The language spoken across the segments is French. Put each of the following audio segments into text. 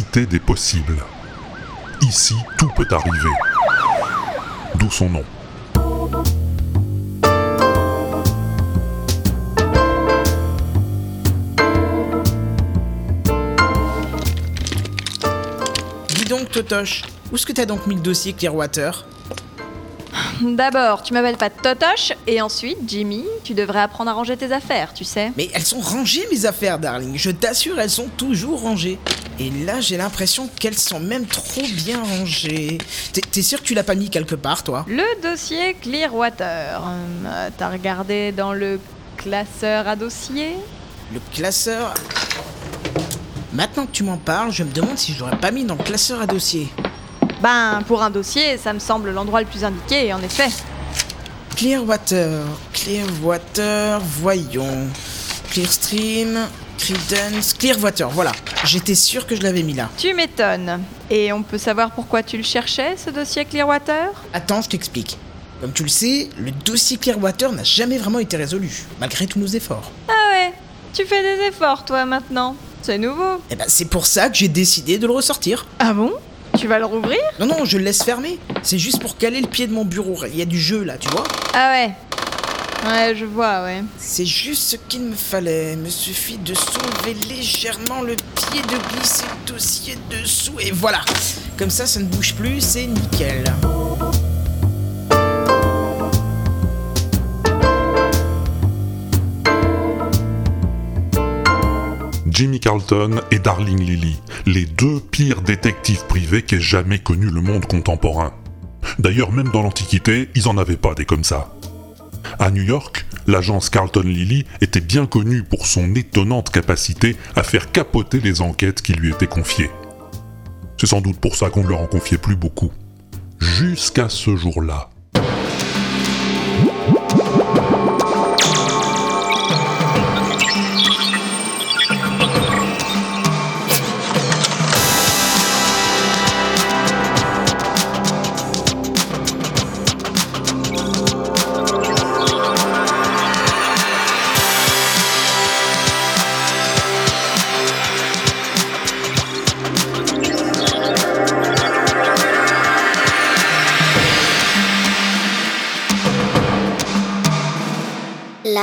l'immensité des possibles. Ici, tout peut arriver. D'où son nom. Dis donc, Totoche, où est-ce que t'as donc mis le dossier Clearwater? D'abord, tu m'appelles pas Totoche, et ensuite, Jimmy, tu devrais apprendre à ranger tes affaires, tu sais. Mais elles sont rangées, mes affaires, darling. Je t'assure, elles sont toujours rangées. Et là, j'ai l'impression qu'elles sont même trop bien rangées. T'es- sûr que tu l'as pas mis quelque part, toi? Le dossier Clearwater. Euh, T'as regardé dans le classeur à dossier? Le classeur. Maintenant que tu m'en parles, je me demande si je l'aurais pas mis dans le classeur à dossier. Ben, pour un dossier, ça me semble l'endroit le plus indiqué, en effet. Clearwater, Clearwater, voyons. Clearstream, Credence, Clearwater, voilà. J'étais sûr que je l'avais mis là. Tu m'étonnes. Et on peut savoir pourquoi tu le cherchais, ce dossier Clearwater? Attends, je t'explique. Comme tu le sais, le dossier Clearwater n'a jamais vraiment été résolu, malgré tous nos efforts. Ah ouais, tu fais des efforts, toi, maintenant. C'est nouveau. Et ben c'est pour ça que j'ai décidé de le ressortir. Ah bon? Tu vas le rouvrir? Non, non, je le laisse fermer. C'est juste pour caler le pied de mon bureau. Il y a du jeu là, tu vois Ah ouais. Ouais, je vois, ouais. C'est juste ce qu'il me fallait. Il me suffit de soulever légèrement le pied, de glisser le dossier dessous, et voilà. Comme ça, ça ne bouge plus, c'est nickel. Jimmy Carlton et Darling Lily, les deux pires détectives privés qu'ait jamais connu le monde contemporain. D'ailleurs, même dans l'Antiquité, ils en avaient pas des comme ça. À New York, l'agence Carlton Lily était bien connue pour son étonnante capacité à faire capoter les enquêtes qui lui étaient confiées. C'est sans doute pour ça qu'on ne leur en confiait plus beaucoup. Jusqu'à ce jour-là.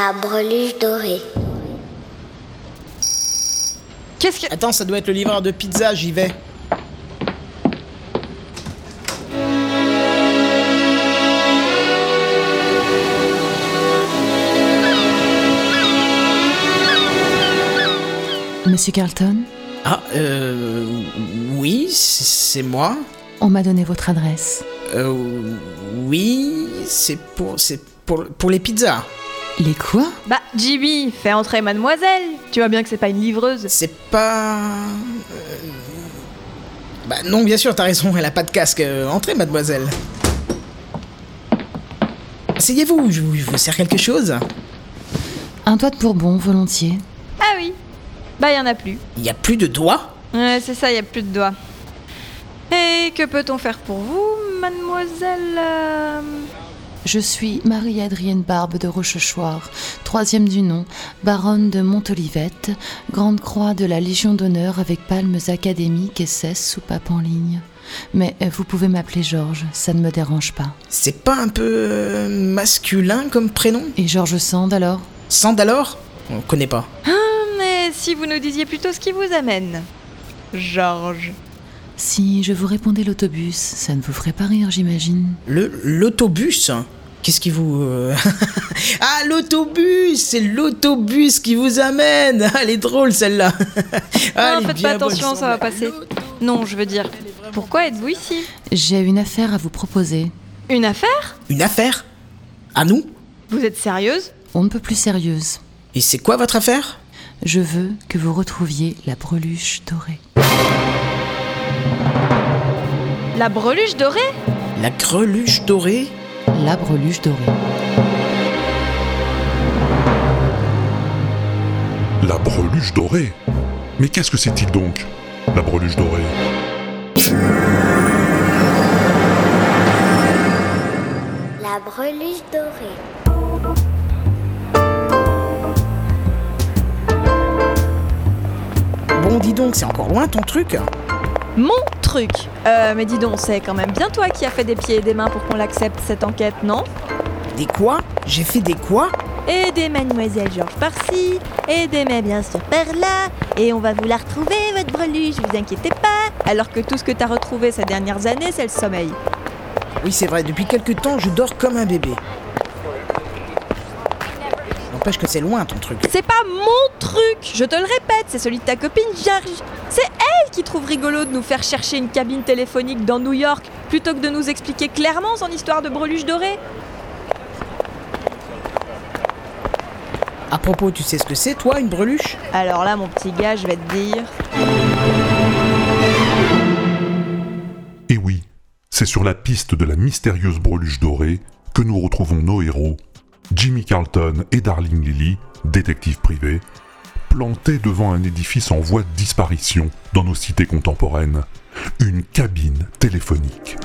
La breluche dorée. Qu'est-ce que. Attends, ça doit être le livreur de pizza, j'y vais. Monsieur Carlton, Ah, euh. Oui, c'est c'est moi. on m'a donné votre adresse. Euh. Oui, c'est pour. C'est pour, pour les pizzas. Les quoi Bah, Jimmy, fais entrer mademoiselle. Tu vois bien que c'est pas une livreuse. C'est pas. euh, Bah non, bien sûr, t'as raison, elle a pas de casque. Euh, entrez, mademoiselle. Asseyez-vous, je vous, sers quelque chose. Un doigt de bourbon, volontiers. Ah oui. Bah, y en a plus. Il y a plus de doigts? Ouais, c'est ça, y a plus de doigts. Et que peut-on faire pour vous, mademoiselle euh, Je suis Marie-Adrienne Barbe de Rochechouart, troisième du nom, baronne de Montolivette, grande croix de la Légion d'honneur avec palmes académiques et 16 soupapes en ligne. Mais euh, vous pouvez m'appeler Georges, ça ne me dérange pas. C'est pas un peu euh, masculin comme prénom? Et Georges Sand alors? Sand alors? On connaît pas. Mais si vous nous disiez plutôt ce qui vous amène. Georges. Si je vous répondais l'autobus, ça ne vous ferait pas rire, j'imagine. Le l'autobus? Qu'est-ce qui vous... euh, ah, l'autobus C'est l'autobus qui vous amène. Ah, Elle est drôle, celle-là. Ah, Non, faites pas attention, ça va passer. Non, je veux dire, pourquoi êtes-vous ici? J'ai une affaire à vous proposer. Une affaire? Une affaire? À nous? Vous êtes sérieuse? On ne peut plus sérieuse. Et c'est quoi votre affaire? Je veux que vous retrouviez la breluche dorée. La breluche dorée? La greluche dorée? La breluche dorée. La breluche dorée Mais qu'est-ce que c'est-il donc La breluche dorée? La breluche dorée. Bon, dis donc, c'est encore loin ton truc Mon truc. Euh, mais dis donc, c'est quand même bien toi qui as fait des pieds et des mains pour qu'on l'accepte, cette enquête, non? Des quoi? J'ai fait des quoi? Et des mademoiselle Georges par-ci, et des mais bien sûr par-là, et on va vous la retrouver, votre breluche, vous inquiétez pas. Alors que tout ce que t'as retrouvé ces dernières années, c'est le sommeil. Oui, c'est vrai, depuis quelques temps, je dors comme un bébé. N'empêche que c'est loin ton truc. C'est pas mon truc, je te le répète, c'est celui de ta copine Georges. C'est elle qui trouve rigolo de nous faire chercher une cabine téléphonique dans New York plutôt que de nous expliquer clairement son histoire de breluche dorée. À propos, tu sais ce que c'est, toi, une breluche? Alors là, mon petit gars, je vais te dire. Et oui, c'est sur la piste de la mystérieuse breluche dorée que nous retrouvons nos héros, Jimmy Carlton et Darling Lily, détectives privés, plantés devant un édifice en voie de disparition dans nos cités contemporaines, une cabine téléphonique.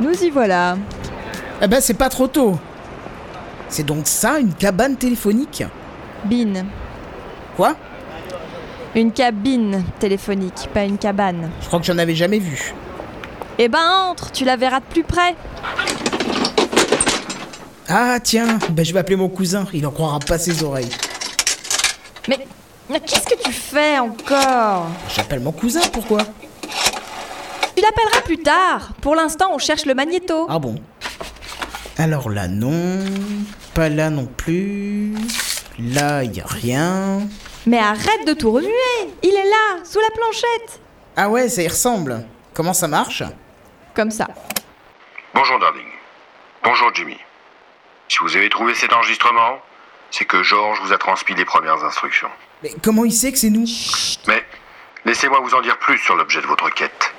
Nous y voilà. Eh ben, c'est pas trop tôt. C'est donc ça, une cabane téléphonique? Bin. Quoi? Une cabine téléphonique, pas une cabane. Je crois que j'en avais jamais vu. Eh ben entre, tu la verras de plus près. Ah, tiens, ben je vais appeler mon cousin, il en croira pas ses oreilles. Mais, mais qu'est-ce que tu fais encore? J'appelle mon cousin, pourquoi? Tu l'appelleras plus tard. Pour l'instant, on cherche le magnéto. Ah bon? Alors là, non. Pas là non plus. Là, y a rien. Mais arrête de tout remuer. Il est là, sous la planchette. Ah ouais, ça y ressemble. Comment ça marche? Comme ça. Bonjour Darling. Bonjour Jimmy. Si vous avez trouvé cet enregistrement, c'est que Georges vous a transmis les premières instructions. Mais comment il sait que c'est nous? Mais laissez-moi vous en dire plus sur l'objet de votre quête.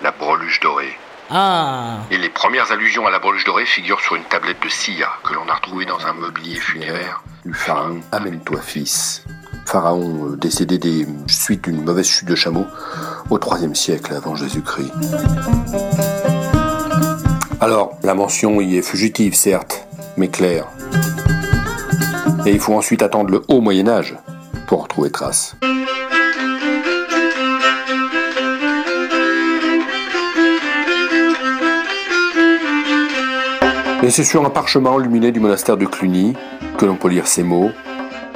La breluche dorée. Ah Et les premières allusions à la breluche dorée figurent sur une tablette de Sia que l'on a retrouvée dans un mobilier funéraire du pharaon Amène-toi fils. Pharaon euh, décédé des suites d'une mauvaise chute de chameau au IIIe siècle avant Jésus-Christ. Alors, la mention y est fugitive, certes, mais claire. Et il faut ensuite attendre le haut Moyen Âge pour retrouver trace. Et c'est sur un parchemin illuminé du monastère de Cluny que l'on peut lire ces mots.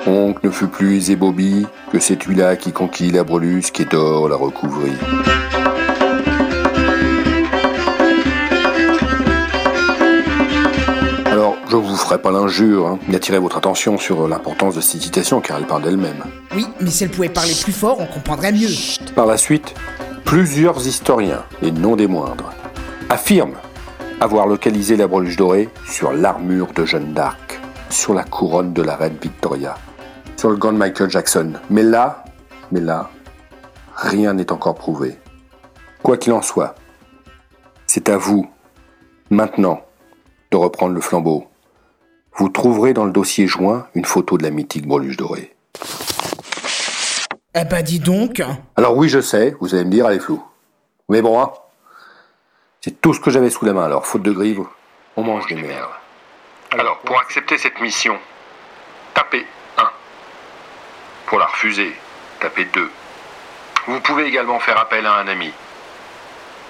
Oncle ne fut plus Zébobie que c'est lui-là qui conquit la brelusque et d'or la recouvrit. Alors, je vous ferai pas l'injure hein, d'attirer votre attention sur l'importance de cette citation car elle parle d'elle-même. Oui, mais si elle pouvait parler plus fort, on comprendrait mieux. Par la suite, plusieurs historiens, et non des moindres, affirment avoir localisé la breluche dorée sur l'armure de Jeanne d'Arc, sur la couronne de la reine Victoria, sur le gant de Michael Jackson. Mais là, mais là, rien n'est encore prouvé. Quoi qu'il en soit, c'est à vous, maintenant, de reprendre le flambeau. Vous trouverez dans le dossier joint une photo de la mythique breluche dorée. Eh ben dis donc Alors oui, je sais, vous allez me dire, elle est floue. Mais bon, hein, c'est tout ce que j'avais sous la main, alors faute de grive, on mange des merdes. Alors, pour accepter cette mission, tapez 1. Pour la refuser, tapez 2. Vous pouvez également faire appel à un ami.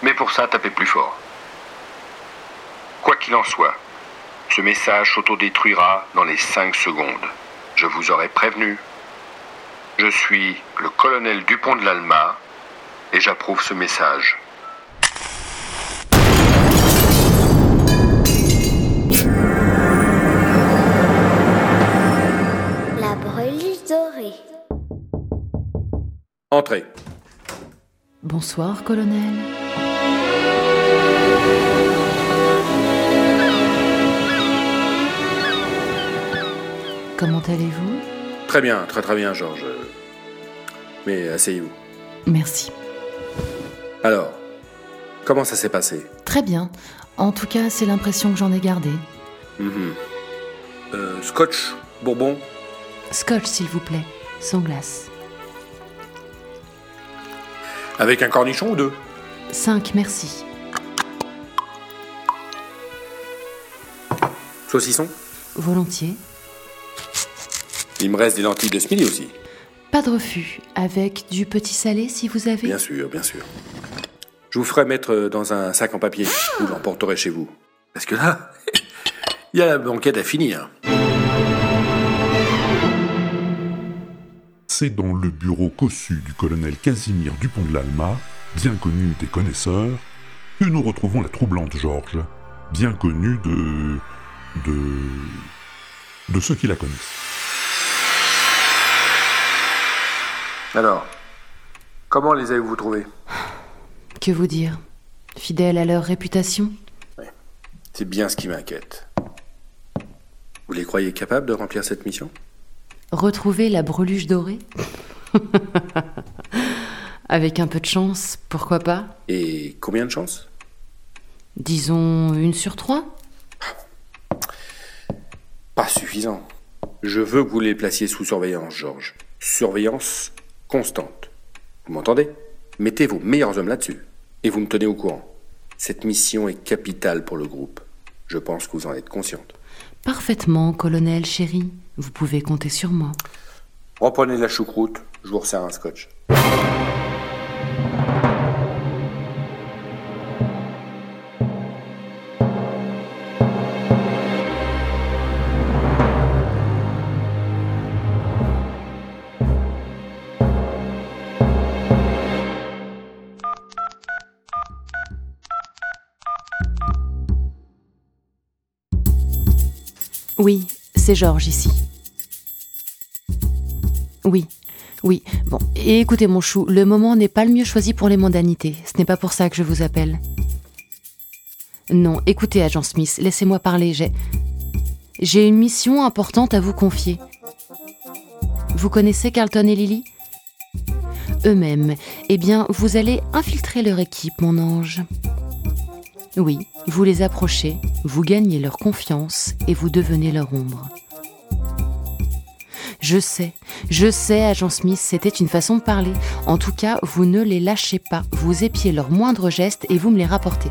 Mais pour ça, tapez plus fort. Quoi qu'il en soit, ce message s'autodétruira dans les 5 secondes. Je vous aurais prévenu. Je suis le colonel Dupont de l'Alma et j'approuve ce message. Entrez. Bonsoir, colonel. Comment allez-vous? Très bien, très très bien, Georges. Mais asseyez-vous. Merci. Alors, comment ça s'est passé? Très bien. En tout cas, c'est l'impression que j'en ai gardée. Mhm. Euh, Scotch, Bourbon? Scotch, s'il vous plaît. Sans glace. Avec un cornichon ou deux 5, merci. Saucisson Volontiers. Il me reste des lentilles de Smiley aussi. Pas de refus. Avec du petit salé si vous avez. Bien sûr, bien sûr. Je vous ferai mettre dans un sac en papier. Vous l'emporterez chez vous. Parce que là, il y a la banquette à finir. C'est dans le bureau cossu du colonel Casimir Dupont de l'Alma, bien connu des connaisseurs, que nous retrouvons la troublante Georges, bien connue de. de. de ceux qui la connaissent. Alors, comment les avez-vous trouvés? Que vous dire? Fidèles à leur réputation? C'est bien ce qui m'inquiète. Vous les croyez capables de remplir cette mission? Retrouver la breluche dorée Avec un peu de chance, pourquoi pas Et combien de chances? Disons une sur trois Pas suffisant. Je veux que vous les placiez sous surveillance, Georges. Surveillance constante. Vous m'entendez? Mettez vos meilleurs hommes là-dessus. Et vous me tenez au courant. Cette mission est capitale pour le groupe. Je pense que vous en êtes consciente. Parfaitement, colonel chéri. Vous pouvez compter sur moi. Reprenez la choucroute, je vous resserre un scotch. C'est Georges ici. Oui, oui. Bon, et écoutez mon chou, le moment n'est pas le mieux choisi pour les mondanités. Ce n'est pas pour ça que je vous appelle. Non, écoutez, agent Smith, laissez-moi parler. J'ai. J'ai une mission importante à vous confier. Vous connaissez Carlton et Lily? Eux-mêmes. Eh bien, vous allez infiltrer leur équipe, mon ange. Oui, vous les approchez, vous gagnez leur confiance et vous devenez leur ombre. Je sais, je sais, agent Smith, c'était une façon de parler. En tout cas, vous ne les lâchez pas, vous épiez leurs moindres gestes et vous me les rapportez.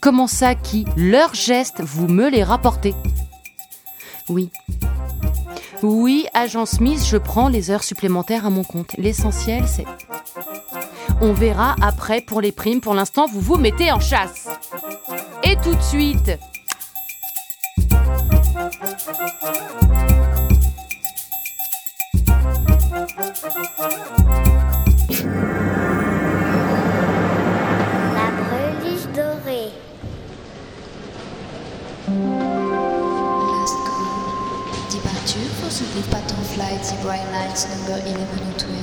Comment ça, qui Leurs gestes, vous me les rapportez? Oui. Oui, agent Smith, je prends les heures supplémentaires à mon compte. L'essentiel, c'est... On verra après pour les primes. Pour l'instant, vous vous mettez en chasse. Et tout de suite. La breluche dorée. Last call. Departure for the Blue Pattern flight Zebra Airlines number 1112.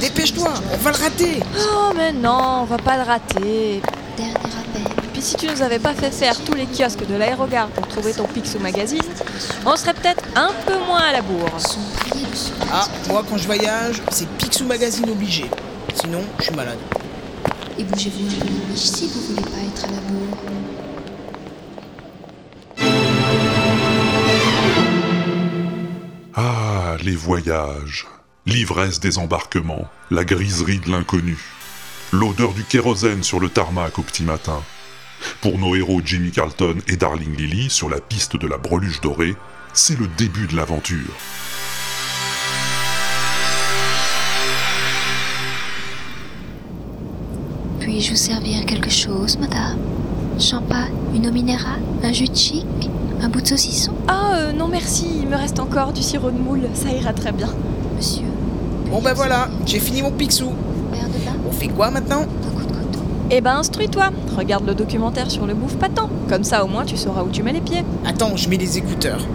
Dépêche-toi, on va le rater Oh, mais non, on va pas le rater. Dernier appel. Puis si tu nous avais pas fait faire tous les kiosques de l'aérogare pour trouver ton Picsou Magazine, on serait peut-être un peu moins à la bourre. Ah, moi quand je voyage, c'est Picsou Magazine obligé. Sinon, je suis malade. Et bougez-vous un peu les miches si vous voulez pas être à la bourre. Ah, les voyages, l'ivresse des embarquements, la griserie de l'inconnu, l'odeur du kérosène sur le tarmac au petit matin. Pour nos héros Jimmy Carlton et Darling Lily sur la piste de la breluche dorée, c'est le début de l'aventure. Puis-je vous servir quelque chose, madame? Champagne, une eau minérale, un jus de chic, un bout de saucisson? Ah, euh, non merci, il me reste encore du sirop de moule, ça ira très bien. Monsieur, Bon ben voilà, j'ai fini mon vin, On fait quoi maintenant? Eh ben, instruis-toi, regarde le documentaire sur le bouffe patent. Comme ça, au moins, tu sauras où tu mets les pieds. Attends, je mets les écouteurs.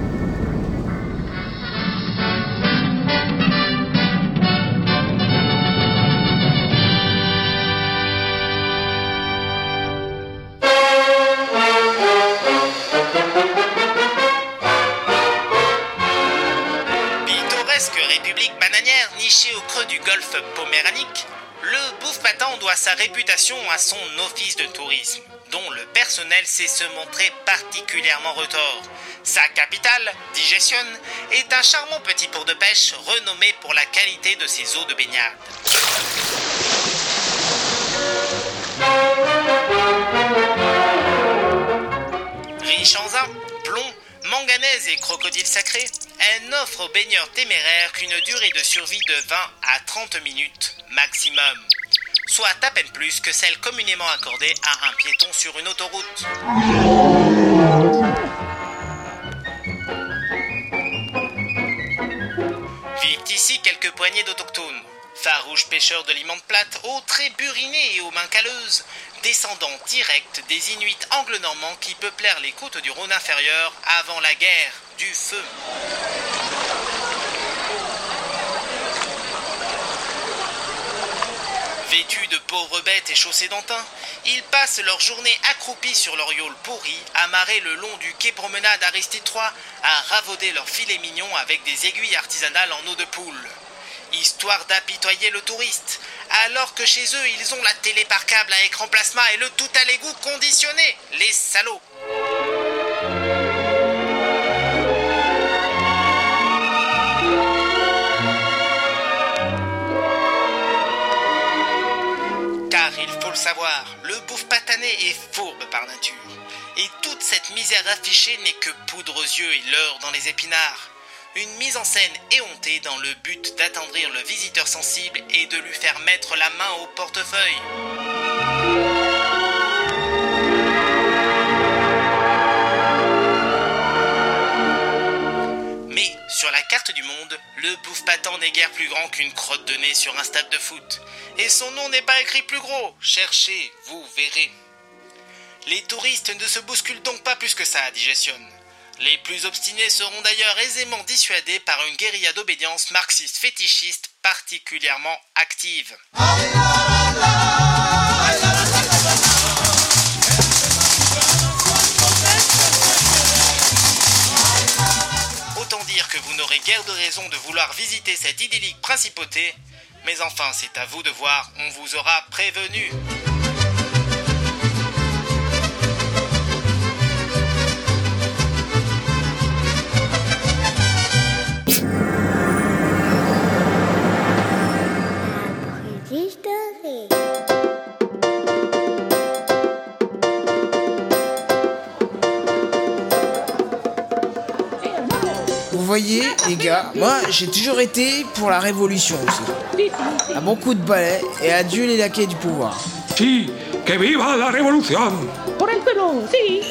Sa réputation à son office de tourisme, dont le personnel sait se montrer particulièrement retors. Sa capitale, Digestion, est un charmant petit port de pêche renommé pour la qualité de ses eaux de baignade. Riche en vin, fraises et crocodiles sacrés, elle n'offre aux baigneurs téméraires qu'une durée de survie de 20 à 30 minutes maximum, soit à peine plus que celle communément accordée à un piéton sur une autoroute. Vivent ici quelques poignées d'autochtones, farouches pêcheurs de l'immonde plate, aux traits burinés et aux mains calleuses, descendants directs des Inuits anglo-normands qui peuplèrent les côtes du Rhône inférieur avant la guerre du feu. Vêtus de pauvres bêtes et chaussés d'antin, ils passent leur journée accroupis sur leur yole pourri, amarrés le long du quai promenade Aristide III, à ravauder leurs filets mignons avec des aiguilles artisanales en eau de poule. Histoire d'apitoyer le touriste, alors que chez eux ils ont la télé par câble à écran plasma et le tout à l'égout conditionné, les salauds. Il faut le savoir, le bouffe patané est fourbe par nature. Et toute cette misère affichée n'est que poudre aux yeux et leurre dans les épinards. Une mise en scène éhontée dans le but d'attendrir le visiteur sensible et de lui faire mettre la main au portefeuille. Mais sur la carte du monde, le bouffe patent n'est guère plus grand qu'une crotte de nez sur un stade de foot. Et son nom n'est pas écrit plus gros. Cherchez, vous verrez. Les touristes ne se bousculent donc pas plus que ça à Digestion. Les plus obstinés seront d'ailleurs aisément dissuadés par une guérilla d'obédience marxiste fétichiste particulièrement active. Vous n'aurez guère de raison de vouloir visiter cette idyllique principauté, mais enfin c'est à vous de voir, on vous aura prévenu. Voyez, les gars, moi j'ai toujours été pour la révolution aussi. Un bon coup de balai et adieu les laquais du pouvoir. Sí, que viva la revolución. Por el pelo, sí.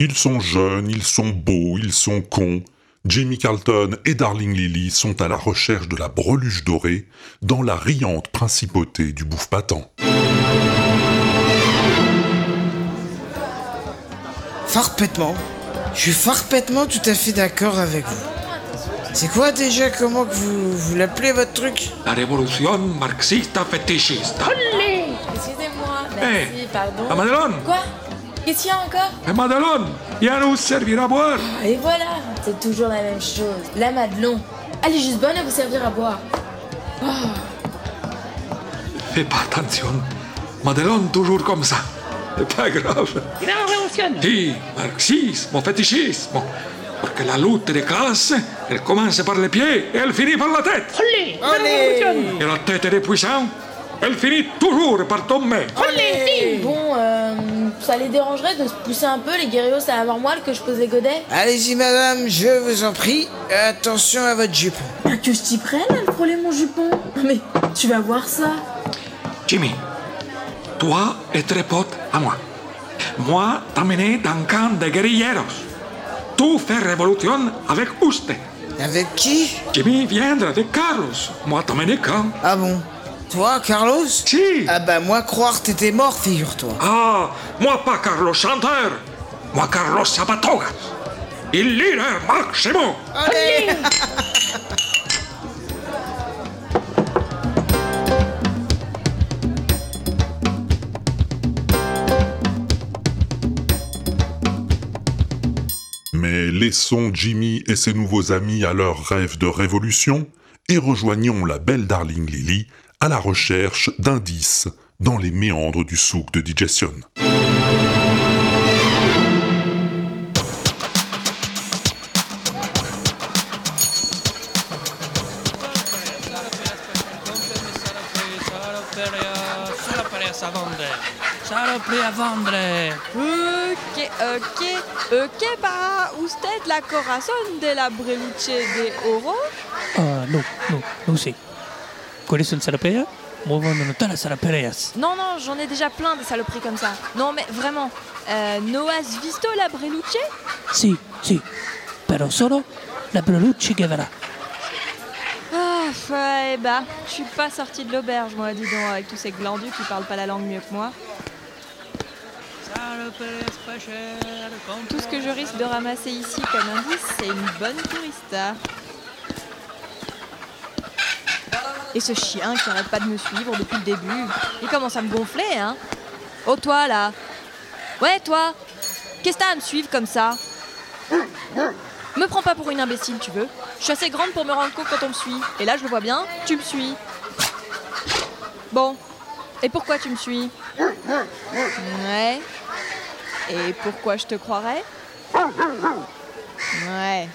Ils sont jeunes, ils sont beaux, ils sont cons. Jamie Carlton et Darling Lily sont à la recherche de la breluche dorée dans la riante principauté du bouffe patent. Farpètement. Je suis farpètement tout à fait d'accord avec vous. C'est quoi déjà comment que vous, vous l'appelez votre truc? La revolución marxista fetichista. Olé Excusez-moi. Merci, Merci, pardon. La Madelon Quoi? Qu'est-ce qu'il y a encore? Eh, Madelon, viens nous servir à boire. Et voilà, c'est toujours la même chose. La Madelon. Elle est juste bonne à vous servir à boire. Fais pas attention. Madelon, toujours comme ça. C'est pas grave. Y la revolución. Sí, marxismo, fetichismo. Porque la lutte des classes, elle commence par les pieds et elle finit par la tête. Olé revolución. Et la tête des puissants, elle finit toujours par tomber. Olé. Bon, euh, ça les dérangerait de se pousser un peu les guerriers à la marmoile que je pose les godets Allez-y madame, je vous en prie, attention à votre jupe. Ah, Que je t'y prenne à le frôler mon jupon Mais tu vas voir ça. Jimmy, toi et tes potes à moi. Moi, t'amener dans un camp de guerrilleros. Tout faire révolution avec usted. Avec qui? Jimmy viendra avec Carlos. Moi, t'amener quand? Ah bon? Toi, Carlos? Si. Ah bah moi croire t'étais mort, figure-toi. Ah, moi pas Carlos chanteur. Moi Carlos Zapatogas. Il leader máximo. Allez laissons Jimmy et ses nouveaux amis à leur rêve de révolution et rejoignons la belle Darling Lily à la recherche d'indices dans les méandres du souk de Digestion. Saloperie à vendre. Ok, ok, ok, para usted la corazon de la breluche de oro? Ah, no, no, no sé. Muévonos todas las saloperías. Non, non, j'en ai déjà plein des saloperies comme ça. Non, mais vraiment, euh, no has visto la breluche? Sí, sí. Pero solo la breluche que verá. Ah, ouais, bah, je suis pas sortie de l'auberge, moi, dis donc, avec tous ces glandus qui parlent pas la langue mieux que moi. Tout ce que je risque de ramasser ici comme indice, c'est une bonne tourista. Et ce chien qui arrête pas de me suivre depuis le début, il commence à me gonfler, hein Oh, toi, là Ouais, toi Qu'est-ce que t'as à me suivre comme ça? Me prends pas pour une imbécile, tu veux Je suis assez grande pour me rendre compte quand on me suit. Et là, je le vois bien, tu me suis. Bon. Et pourquoi tu me suis? Ouais. Et pourquoi je te croirais? Ouais.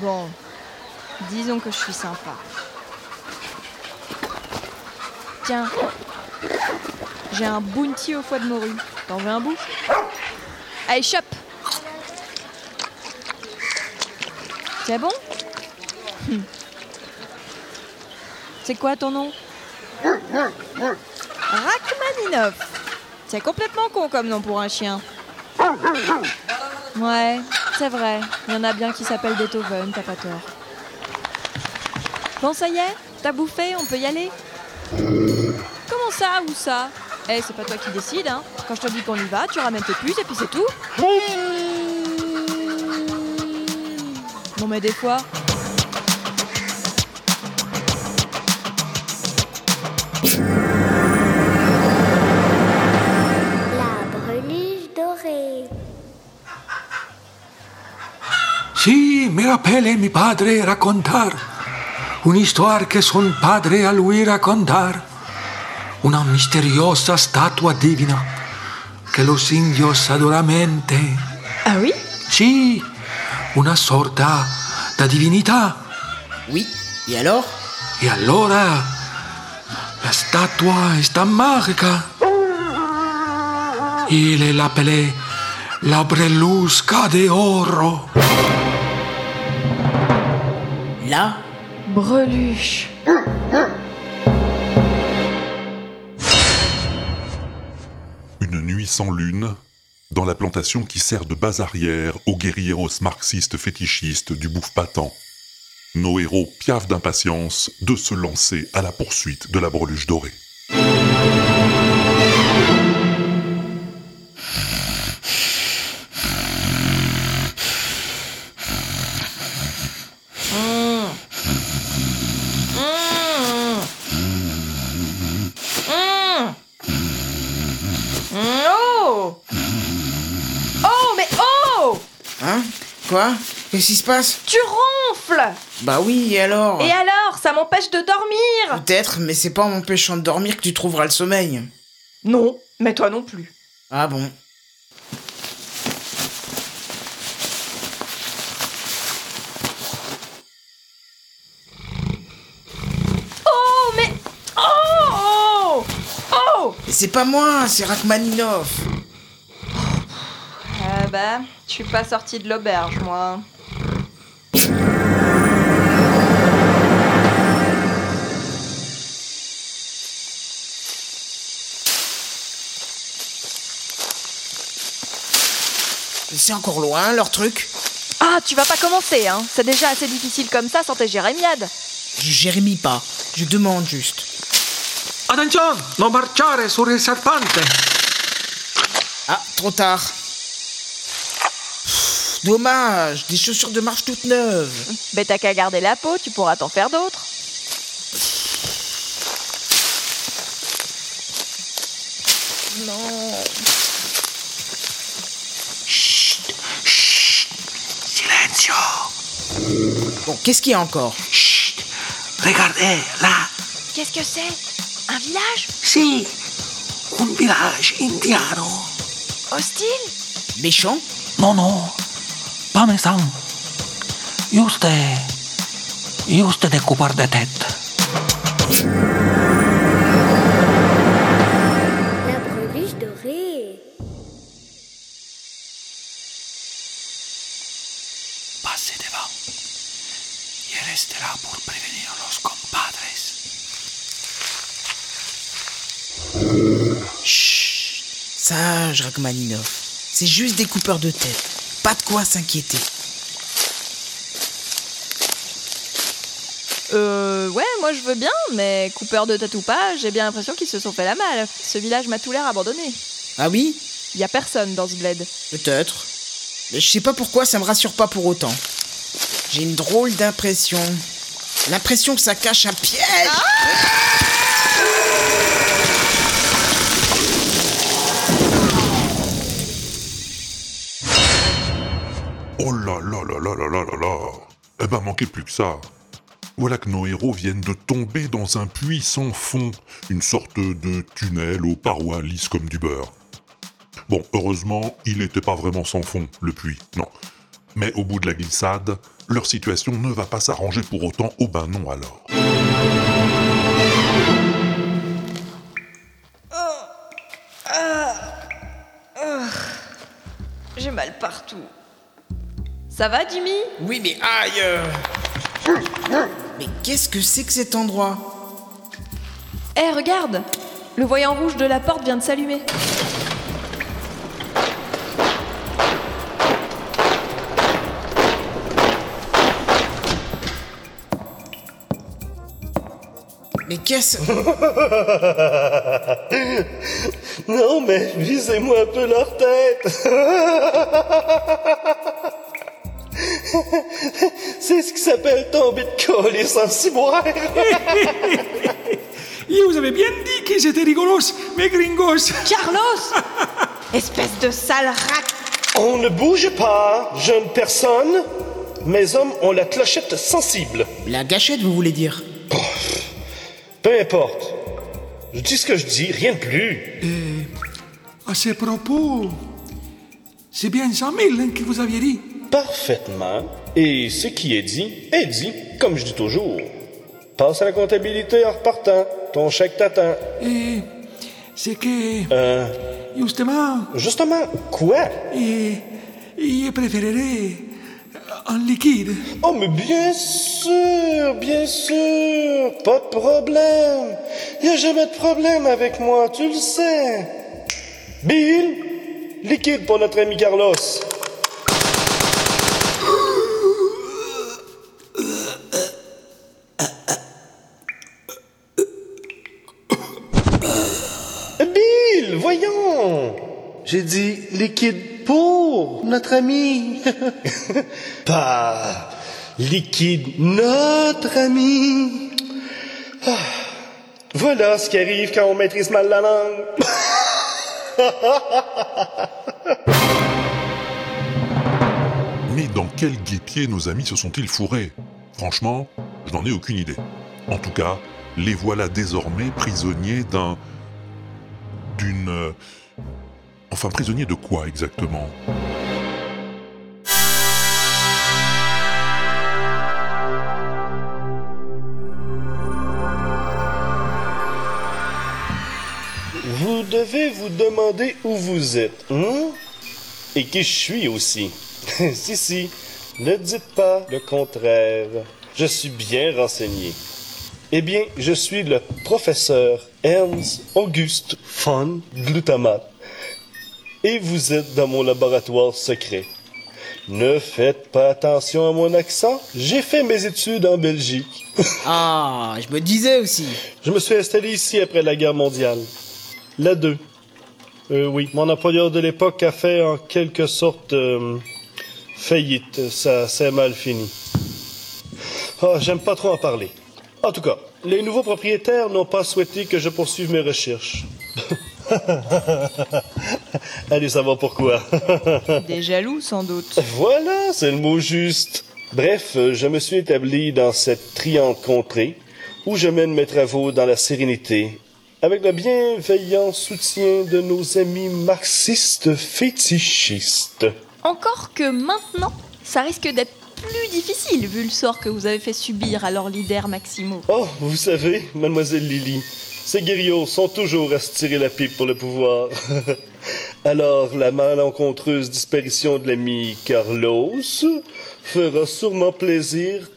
Bon. Disons que je suis sympa. Tiens. J'ai un bounty au foie de morue. T'en veux un bout? Allez, chope C'est bon? C'est quoi ton nom? Rachmaninov. C'est complètement con comme nom pour un chien. Ouais, c'est vrai. Il y en a bien qui s'appellent Beethoven, t'as pas tort. Bon, ça y est T'as bouffé On peut y aller Comment ça Où ça? Eh, c'est pas toi qui décide, hein. Quand je te dis qu'on y va, tu ramènes tes puces et puis c'est tout. Non mais des fois... Sì, mi rappelle mi padre raccontar un'histoire che son padre a lui raccontar. Una misteriosa statua divina che los indios adoramente. Ah oui Sì, una sorta da divinità. Oui, et alors E allora la statua è magica. Il l'appelait la brelusca de oro. Là Breluche. Une nuit sans lune, dans la plantation qui sert de base arrière aux guerrieros marxistes fétichistes du bouffe patent. Nos héros piaffent d'impatience de se lancer à la poursuite de la breluche dorée. Hein? Quoi? Qu'est-ce qui se passe? Tu ronfles! Bah oui, et alors? Et alors, ça m'empêche de dormir! Peut-être, mais c'est pas en m'empêchant de dormir que tu trouveras le sommeil. Non, mais toi non plus. Ah bon. Oh, mais... Oh Oh Oh! Mais c'est pas moi, c'est Rachmaninov. Ah bah, je suis pas sortie de l'auberge, moi. C'est encore loin, leur truc Ah, tu vas pas commencer, hein C'est déjà assez difficile comme ça sans tes jérémiades. Je jérémie pas, je demande juste. Attention, non marciare sur il serpente. Ah, trop tard. Dommage, des chaussures de marche toutes neuves. Ben t'as qu'à garder la peau, tu pourras t'en faire d'autres. Non. Silenzio. Bon, qu'est-ce qu'il y a encore? Regardez, là. Qu'est-ce que c'est? Un village? Si, un village indiano. Hostile? Méchant? No, no. Pamesan, jūs te, jūs des découpar de tête. La breluche dorée. Passez devant il restera pour prévenir los compadres. Chut, sage Rachmaninov, c'est juste des coupeurs de tête. Pas de quoi s'inquiéter. Euh, ouais, moi je veux bien, mais coupeur de tête ou pas, j'ai bien l'impression qu'ils se sont fait la malle. Ce village m'a tout l'air abandonné. Ah oui? Y a personne dans ce bled. Peut-être. Mais je sais pas pourquoi ça me rassure pas pour autant. J'ai une drôle d'impression. L'impression que ça cache un piège. Oh là là là là là là là là Eh ben manquait plus que ça. Voilà que nos héros viennent de tomber dans un puits sans fond, une sorte de tunnel aux parois lisses comme du beurre. Bon, heureusement, il n'était pas vraiment sans fond, le puits, non. Mais au bout de la glissade, leur situation ne va pas s'arranger pour autant, oh ben non alors. J'ai mal partout. Ça va, Jimmy? Oui, mais aïe euh. Mais qu'est-ce que c'est que cet endroit? Eh, regarde Le voyant rouge de la porte vient de s'allumer. Mais qu'est-ce... Non, mais visez-moi un peu leur tête. C'est ce qui s'appelle tomber de colis sans ciboire. Et vous avez bien dit qu'ils étaient rigolos, mes gringos. Carlos Espèce de sale rat On ne bouge pas, jeune personne. Mes hommes ont la clochette sensible. La gâchette, vous voulez dire? Peu importe. Je dis ce que je dis, rien de plus. À ce propos, c'est bien 100 000 hein, que vous aviez dit. Parfaitement. Et ce qui est dit, est dit, comme je dis toujours. Passe à la comptabilité en repartant. Ton chèque t'attend. Et c'est que, Euh, justement, justement, quoi? et, je préférerais en liquide. Oh, mais bien sûr, bien sûr, pas de problème. Y a jamais de problème avec moi, tu le sais. Bill, liquide pour notre ami Carlos. Bill, voyons. J'ai dit liquide pour notre ami. Pas liquide notre ami. Ah, Voilà ce qui arrive quand on maîtrise mal la langue. Mais dans quel guépier nos amis se sont-ils fourrés? Franchement, je n'en ai aucune idée. En tout cas, les voilà désormais prisonniers d'un... d'une... Enfin, prisonniers de quoi exactement? Vous devez vous demander où vous êtes, hein? Et qui je suis aussi. si, si, ne dites pas le contraire. Je suis bien renseigné. Eh bien, je suis le professeur Ernst Auguste von Glutamate. Et vous êtes dans mon laboratoire secret. Ne faites pas attention à mon accent. J'ai fait mes études en Belgique. Ah, je me disais aussi. Je me suis installé ici après la guerre mondiale. La 2. Euh, oui, mon employeur de l'époque a fait en quelque sorte euh, faillite. Ça s'est mal fini. Ah, j'aime pas trop en parler. En tout cas, les nouveaux propriétaires n'ont pas souhaité que je poursuive mes recherches. Allez savoir pourquoi? Des jaloux, sans doute. Voilà, c'est le mot juste. Bref, euh, je me suis établi dans cette triante contrée où je mène mes travaux dans la sérénité, avec le bienveillant soutien de nos amis marxistes fétichistes. Encore que maintenant, ça risque d'être plus difficile vu le sort que vous avez fait subir à leur leader Maximo. Oh, vous savez, mademoiselle Lily, ces guerriots sont toujours à se tirer la pipe pour le pouvoir. Alors, la malencontreuse disparition de l'ami Carlos fera sûrement plaisir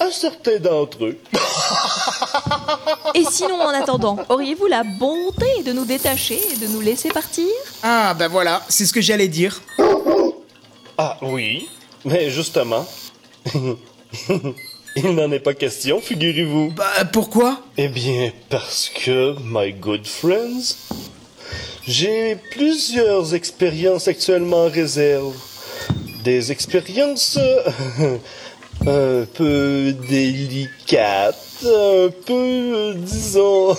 à certains d'entre eux. Et sinon, en attendant, auriez-vous la bonté de nous détacher et de nous laisser partir? Ah, bah voilà, c'est ce que j'allais dire. Ah oui, mais justement, il n'en est pas question, figurez-vous. Bah pourquoi? Eh bien, parce que, my good friends, j'ai plusieurs expériences actuellement en réserve. Des expériences euh, un peu délicates, un peu, disons,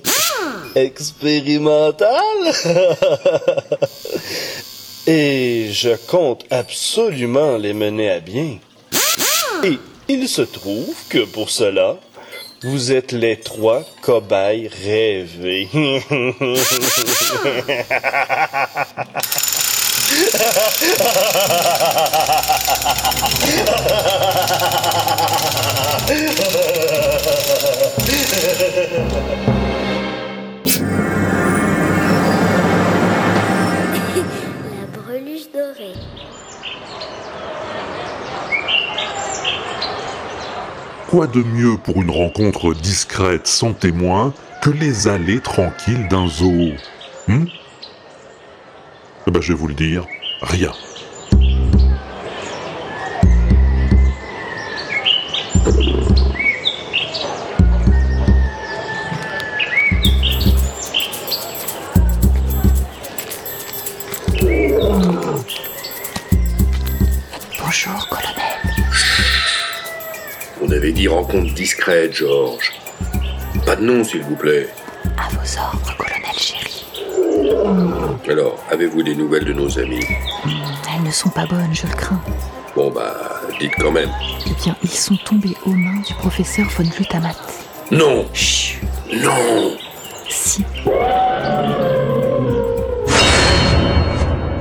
expérimentales. Et je compte absolument les mener à bien. Et il se trouve que pour cela, vous êtes les trois cobayes rêvés. La breluche dorée. Quoi de mieux pour une rencontre discrète sans témoin que les allées tranquilles d'un zoo Hmm? Eh ben, je vais vous le dire, rien. Avait dit rencontre discrète, Georges. Pas de nom, s'il vous plaît. À vos ordres, colonel chéri. Alors, avez-vous des nouvelles de nos amis? Elles ne sont pas bonnes, je le crains. Bon, bah, dites quand même. Eh bien, ils sont tombés aux mains du professeur von Glutamat. Non Chut Non Si.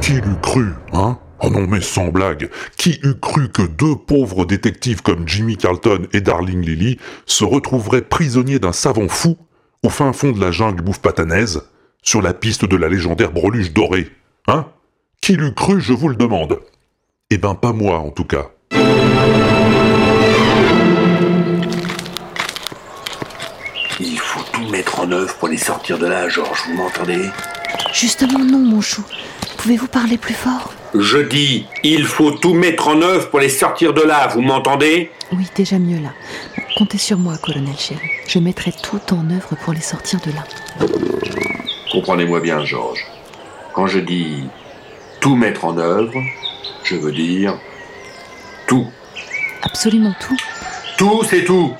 Qui l'eût cru, hein? Oh non, mais sans blague, qui eût cru que deux pauvres détectives comme Jimmy Carlton et Darling Lily se retrouveraient prisonniers d'un savant fou au fin fond de la jungle bouffe patanaise, sur la piste de la légendaire breluche dorée Hein? Qui l'eût cru, je vous le demande. Eh ben, pas moi, en tout cas. Il faut tout mettre en œuvre pour les sortir de là, Georges, vous m'entendez? Justement, non, mon chou. Pouvez-vous parler plus fort? Je dis, il faut tout mettre en œuvre pour les sortir de là, vous m'entendez? Oui, déjà mieux là. Comptez sur moi, colonel chéri. Je mettrai tout en œuvre pour les sortir de là. Comprenez-moi bien, Georges. Quand je dis tout mettre en œuvre, je veux dire tout. Absolument tout. Tout, c'est tout.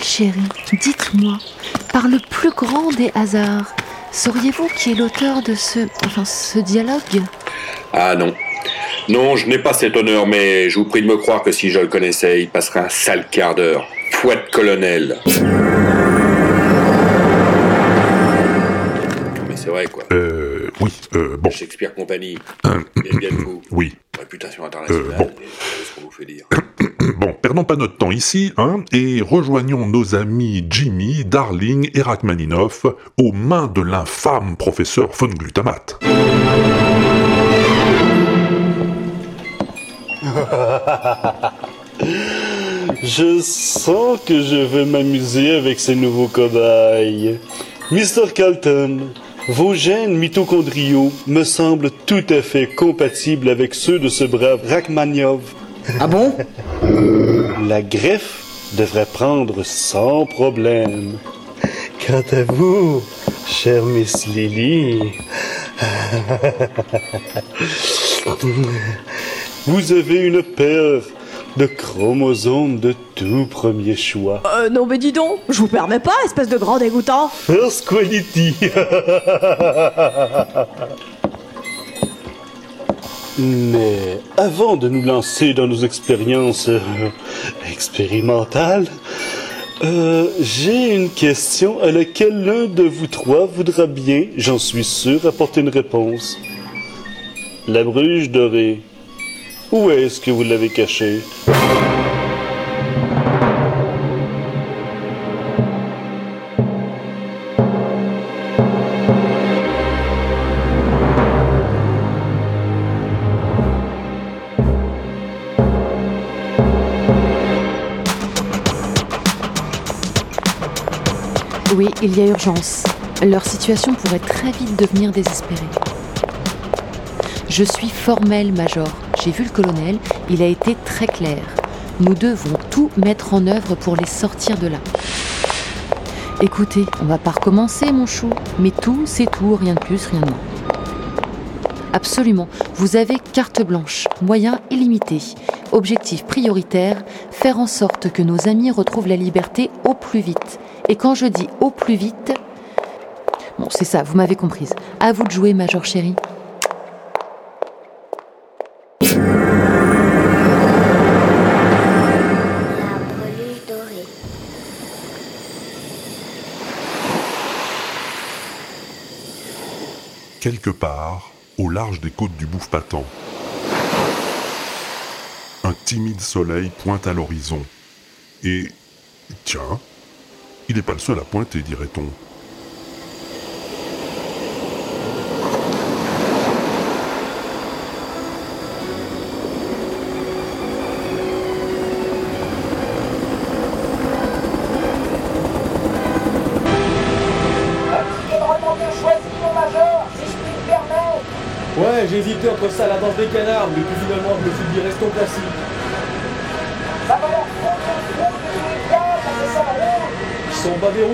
Colonel chéri, dites-moi, par le plus grand des hasards, sauriez-vous qui est l'auteur de ce. enfin, ce dialogue? Ah non. Non, je n'ai pas cet honneur, mais je vous prie de me croire que si je le connaissais, il passerait un sale quart d'heure. Foi de colonel. Mais c'est vrai, quoi. Euh, oui, euh, bon. Shakespeare Company. Euh, Bien, bien de vous. oui. Réputation internationale. Euh, bon. et c'est ce qu'on vous fait dire. Bon, perdons pas notre temps ici, hein, et rejoignons nos amis Jimmy, Darling et Rachmaninoff aux mains de l'infâme professeur von Glutamat. Je sens que je vais m'amuser avec ces nouveaux cobayes. Mr. Carlton, vos gènes mitochondriaux me semblent tout à fait compatibles avec ceux de ce brave Rachmaniov. Ah bon? La greffe devrait prendre sans problème. Quant à vous, chère Miss Lily, vous avez une paire de chromosomes de tout premier choix. Euh, non mais dis donc, je vous permets pas, espèce de grand dégoûtant First quality. Mais avant de nous lancer dans nos expériences euh, expérimentales, euh, j'ai une question à laquelle l'un de vous trois voudra bien, j'en suis sûr, apporter une réponse. La bruge dorée. Où est-ce que vous l'avez cachée? A urgence. Leur situation pourrait très vite devenir désespérée. Je suis formel, Major. J'ai vu le colonel, il a été très clair. Nous devons tout mettre en œuvre pour les sortir de là. Écoutez, on va pas recommencer, mon chou, mais tout, c'est tout, rien de plus, rien de moins. Absolument, vous avez carte blanche, moyens illimités. Objectif prioritaire, faire en sorte que nos amis retrouvent la liberté au plus vite. Et quand je dis au plus vite, bon, c'est ça, vous m'avez comprise. À vous de jouer, Major chéri. Quelque part, au large des côtes du Bouffe-Patent, un timide soleil pointe à l'horizon. Et. Tiens, il n'est pas le seul à pointer, dirait-on.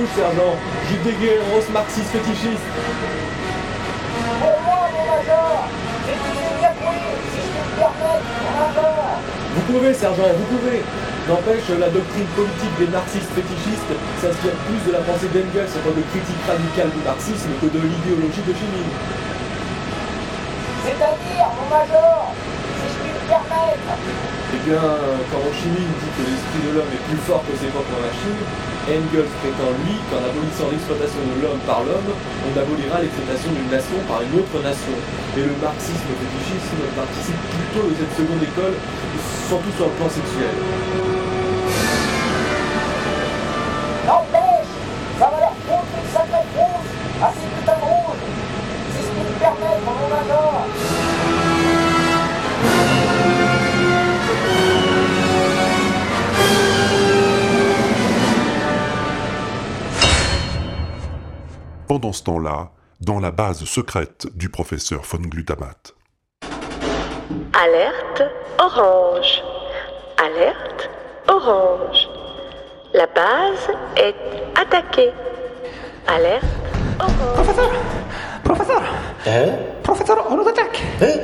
Sont pas des rouges, sergent. J'ai des guerreros marxistes fétichistes. Vous pouvez, sergent, vous pouvez. N'empêche, la doctrine politique des marxistes fétichistes s'inspire plus de la pensée d'Engels en tant que critique radicale du marxisme que de l'idéologie de Chimine. C'est-à-dire, mon major, si je puis me permettre. Eh bien, quand Chimine dit que l'esprit de l'homme est plus fort que ses propres machines, Engels prétend, lui, qu'en abolissant l'exploitation de l'homme par l'homme, on abolira l'exploitation d'une nation par une autre nation. Et le marxisme fétichisme participe plutôt de cette seconde école, surtout sur le plan sexuel. Pendant ce temps-là, dans la base secrète du professeur von Glutamate. Alerte orange. Alerte orange. La base est attaquée. Alerte orange. Professeur Professeur Hein? Professeur, on nous attaque Hein?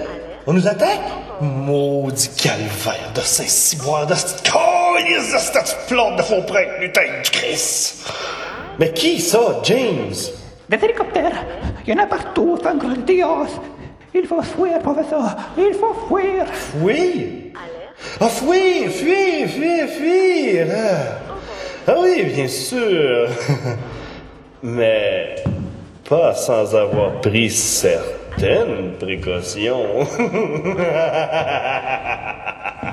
On nous attaque? Maudit calvaire de Saint-Cyboire, de cette colisse de cette flotte de faux prêts, lutin du Christ! Mais qui ça, James? Des hélicoptères Il y en a partout, sangre de Dios Il faut fuir, professeur Il faut fuir Fuir? Ah, fuir, fuir, fuir, fuir! Ah, Ah oui, bien sûr! Mais pas sans avoir pris certaines précautions.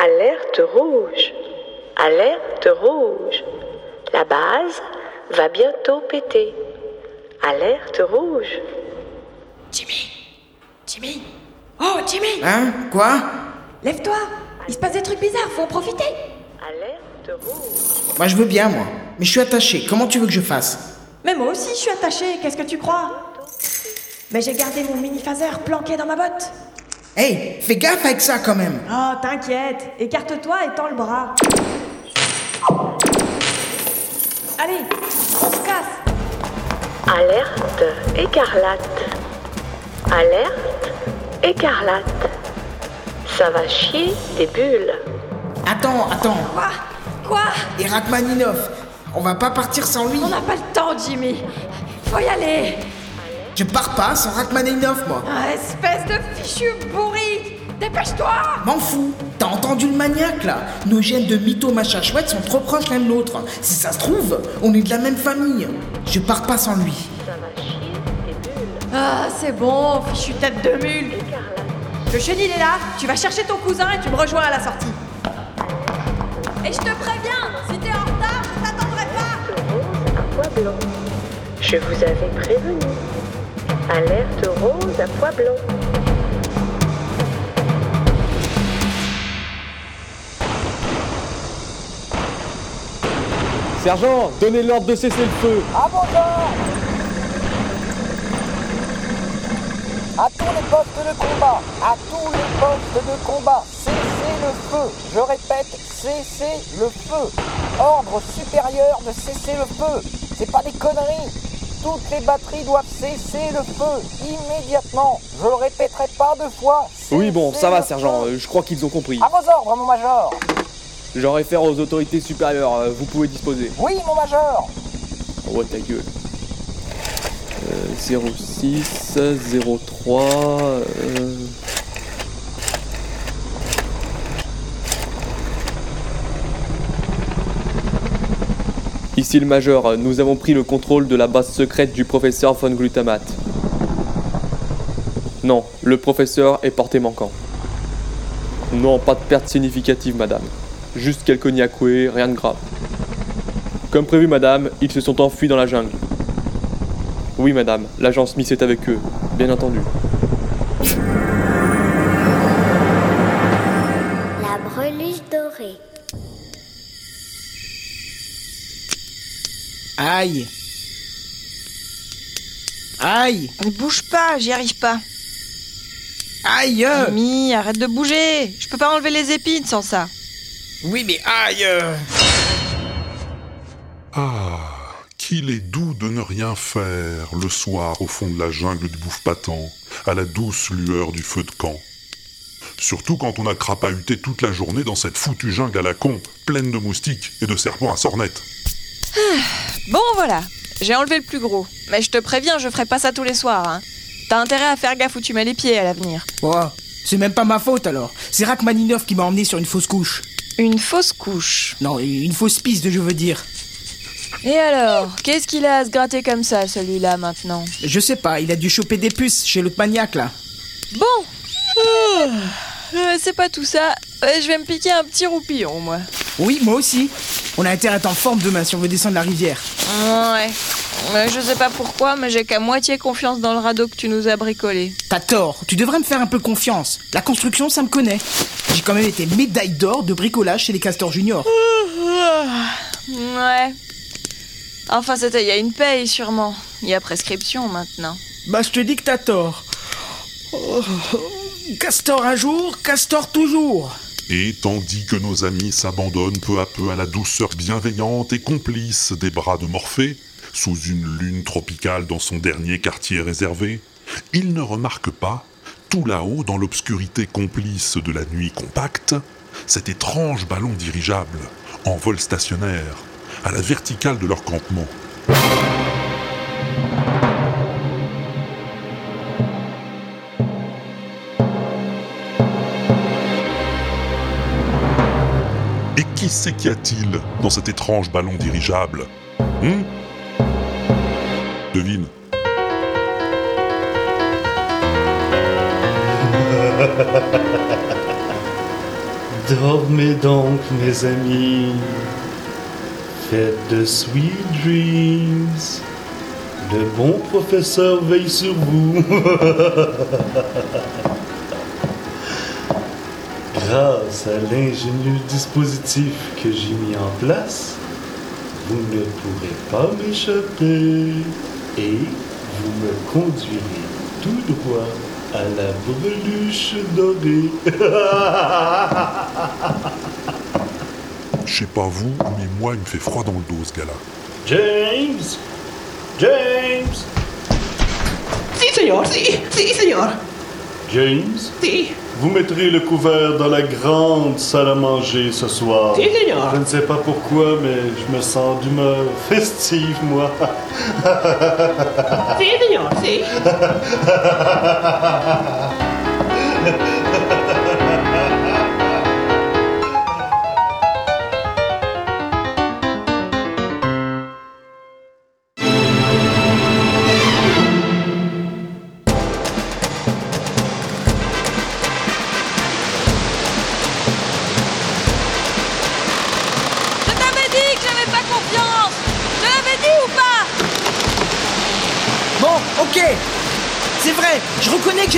Alerte rouge. Alerte rouge. La base va bientôt péter. Alerte rouge. Jimmy Jimmy Oh, Jimmy Hein? Quoi? Lève-toi Il se passe des trucs bizarres, faut en profiter Alerte rouge. Moi je veux bien, moi. Mais je suis attaché. Comment tu veux que je fasse? Mais moi aussi, je suis attachée, qu'est-ce que tu crois? Mais j'ai gardé mon mini-phaser planqué dans ma botte. Hey, fais gaffe avec ça quand même. Oh, t'inquiète, écarte-toi et tends le bras. Allez, on se casse Alerte écarlate. Alerte écarlate. Ça va chier des bulles. Attends, attends. Quoi? Quoi? Et Rachmaninov, on va pas partir sans lui. On n'a pas le temps, Jimmy Faut y aller Je pars pas sans Rachmaninov, moi. Ah, Espèce de fichu bourri Dépêche-toi M'en fous. T'as entendu le maniaque là Nos gènes de mytho machin chouette sont trop proches l'un de l'autre. Si ça se trouve, on est de la même famille. Je pars pas sans lui. Ah, c'est bon, fichu tête de mule Le chenil est là, tu vas chercher ton cousin et tu me rejoins à la sortie. Et je te préviens, si t'es en retard, je t'attendrai pas. Je vous avais prévenu. Alerte rose à pois blanc. Sergent, donnez l'ordre de cesser le feu. À mon À tous les postes de combat, à tous les postes de combat, cessez le feu. Je répète, cessez le feu. Ordre supérieur de cesser le feu. C'est pas des conneries. Toutes les batteries doivent cesser le feu immédiatement. Je le répéterai pas deux fois. Oui, bon, ça va, sergent. euh, Je crois qu'ils ont compris. À vos ordres, mon major. J'en réfère aux autorités supérieures. euh, Vous pouvez disposer. Oui, mon major. Oh, ta gueule. Euh, 06, 03. euh, Ici le major, nous avons pris le contrôle de la base secrète du professeur von Glutamate. Non, le professeur est porté manquant. Non, pas de perte significative, madame. Juste quelques niakoués, rien de grave. Comme prévu, madame, ils se sont enfuis dans la jungle. Oui, madame, l'agent Smith est avec eux, bien entendu. Aïe Aïe Ne bouge pas, j'y arrive pas. Aïe. Mimi, arrête de bouger. Je peux pas enlever les épines sans ça. Oui, mais aïe. Ah, qu'il est doux de ne rien faire le soir au fond de la jungle du bouffe patent, à la douce lueur du feu de camp. Surtout quand on a crapahuté toute la journée dans cette foutue jungle à la con, pleine de moustiques et de serpents à sornettes. Bon, voilà. J'ai enlevé le plus gros. Mais je te préviens, je ferai pas ça tous les soirs. Hein. T'as intérêt à faire gaffe où tu mets les pieds à l'avenir. Oh, c'est même pas ma faute alors. C'est Rachmaninov qui m'a emmené sur une fausse couche. Une fausse couche Non, une fausse piste, je veux dire. Et alors Qu'est-ce qu'il a à se gratter comme ça, celui-là, maintenant? Je sais pas, il a dû choper des puces chez l'autre maniaque là. Bon Euh, C'est pas tout ça. Euh, je vais me piquer un petit roupillon, moi. Oui, moi aussi. On a intérêt à être en forme demain si on veut descendre la rivière. Ouais. Je sais pas pourquoi, mais j'ai qu'à moitié confiance dans le radeau que tu nous as bricolé. T'as tort, tu devrais me faire un peu confiance. La construction, ça me connaît. J'ai quand même été médaille d'or de bricolage chez les Castors Junior. Ouais. Enfin, c'était il y a une paye, sûrement. Il y a prescription maintenant. Bah, je te dis que t'as tort. Oh, Castor un jour, Castor toujours. Et tandis que nos amis s'abandonnent peu à peu à la douceur bienveillante et complice des bras de Morphée, sous une lune tropicale dans son dernier quartier réservé, ils ne remarquent pas, tout là-haut dans l'obscurité complice de la nuit compacte, cet étrange ballon dirigeable, en vol stationnaire, à la verticale de leur campement. Qui c'est qu'y a-t-il dans cet étrange ballon dirigeable Hum Devine. Dormez donc, mes amis. Faites de sweet dreams. Le bon professeur veille sur vous. Grâce à l'ingénieux dispositif que j'ai mis en place, vous ne pourrez pas m'échapper et vous me conduirez tout droit à la breluche dorée. Je sais pas vous, mais moi, il me fait froid dans le dos, ce gars-là. James James Sí, señor, sí, sí, señor. James? Sí. Vous mettrez le couvert dans la grande salle à manger ce soir. Si, señor. Je ne sais pas pourquoi, mais je me sens d'humeur festive, moi. Sí, señor, sí.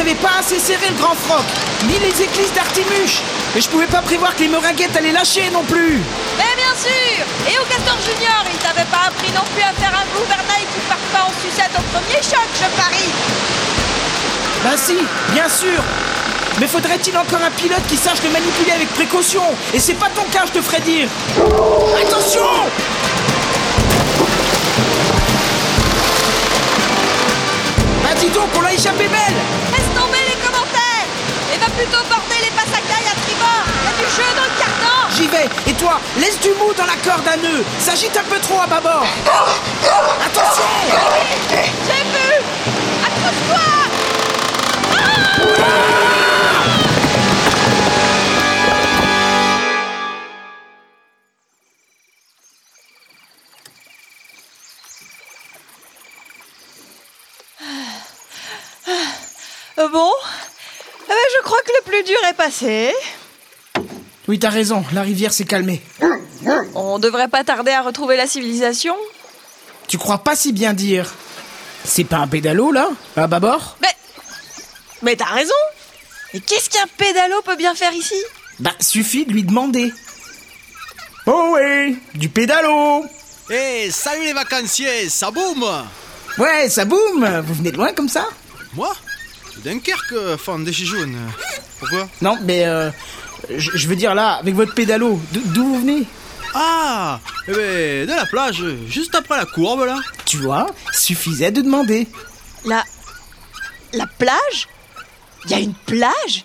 J'avais pas assez serré le grand froc, ni les éclisses d'Artimuche. Mais je pouvais pas prévoir que les meringuettes allaient lâcher non plus. Eh bien sûr. Et au Castor Junior, il t'avait pas appris non plus à faire un gouvernail qui part pas en sucette au premier choc, je parie. Bah si, bien sûr. Mais faudrait-il encore un pilote qui sache le manipuler avec précaution? Et c'est pas ton cas, je te ferai dire. Attention! Bah dis donc, on l'a échappé belle Plutôt porter les passacailles à tribord. Il y a du jeu dans le carton. J'y vais. Et toi, laisse du mou dans la corde à nœud S'agite un peu trop à bâbord Attention. J'ai vu. Accroche-toi Ah. Plus dur est passé. Oui, t'as raison, la rivière s'est calmée. On devrait pas tarder à retrouver la civilisation. Tu crois pas si bien dire C'est pas un pédalo, là À bâbord Mais. Mais t'as raison Mais qu'est-ce qu'un pédalo peut bien faire ici? Bah, suffit de lui demander. Oh oui Du pédalo Eh, salut les vacanciers, ça boum? Ouais, ça boum Vous venez de loin comme ça? Moi? Dunkerque, fan de Chijoun. Pourquoi Non, mais euh, je je veux dire là, avec votre pédalo, d'o- d'où vous venez? Ah Eh ben, de la plage, juste après la courbe là. Tu vois, suffisait de demander. La. La plage? Il y a une plage?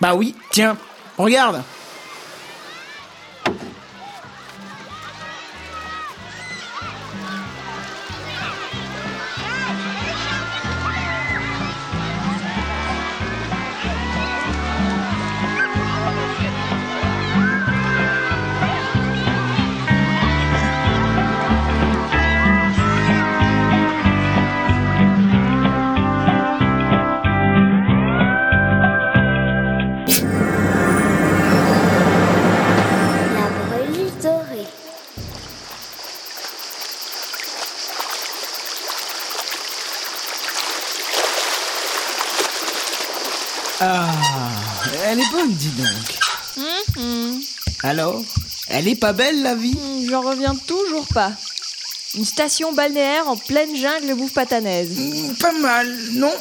Bah oui, tiens, regarde. Alors Elle est pas belle, la vie? J'en reviens toujours pas. Une station balnéaire en pleine jungle bouffe patanaise. Hmm, Pas mal, non?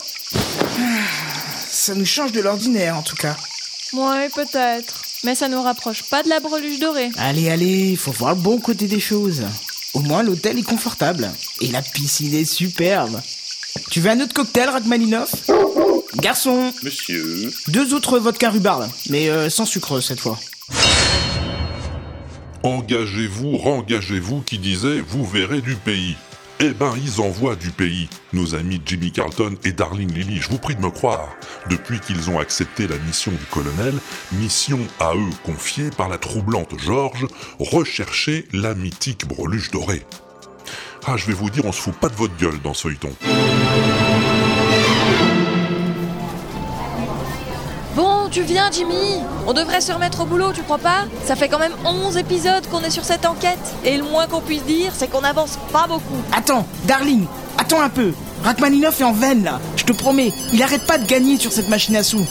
Ça nous change de l'ordinaire, en tout cas. Ouais, peut-être. Mais ça nous rapproche pas de la breluche dorée. Allez, allez, faut voir le bon côté des choses. Au moins, l'hôtel est confortable. Et la piscine est superbe. Tu veux un autre cocktail, Rachmaninoff? Garçon Monsieur. Deux autres vodka rhubarbe, mais euh, sans sucre cette fois. Engagez-vous, rengagez-vous qui disait vous verrez du pays. Eh ben, ils envoient du pays, nos amis Jimmy Carlton et Darling Lily, je vous prie de me croire. Depuis qu'ils ont accepté la mission du colonel, mission à eux confiée par la troublante George, rechercher la mythique breluche dorée. Ah, je vais vous dire, on se fout pas de votre gueule dans ce feuilleton. Tu viens, Jimmy On devrait se remettre au boulot, tu crois pas Ça fait quand même 11 épisodes qu'on est sur cette enquête. Et le moins qu'on puisse dire, c'est qu'on avance pas beaucoup. Attends, Darling, attends un peu. Rachmaninoff est en veine là, je te promets. Il arrête pas de gagner sur cette machine à sous.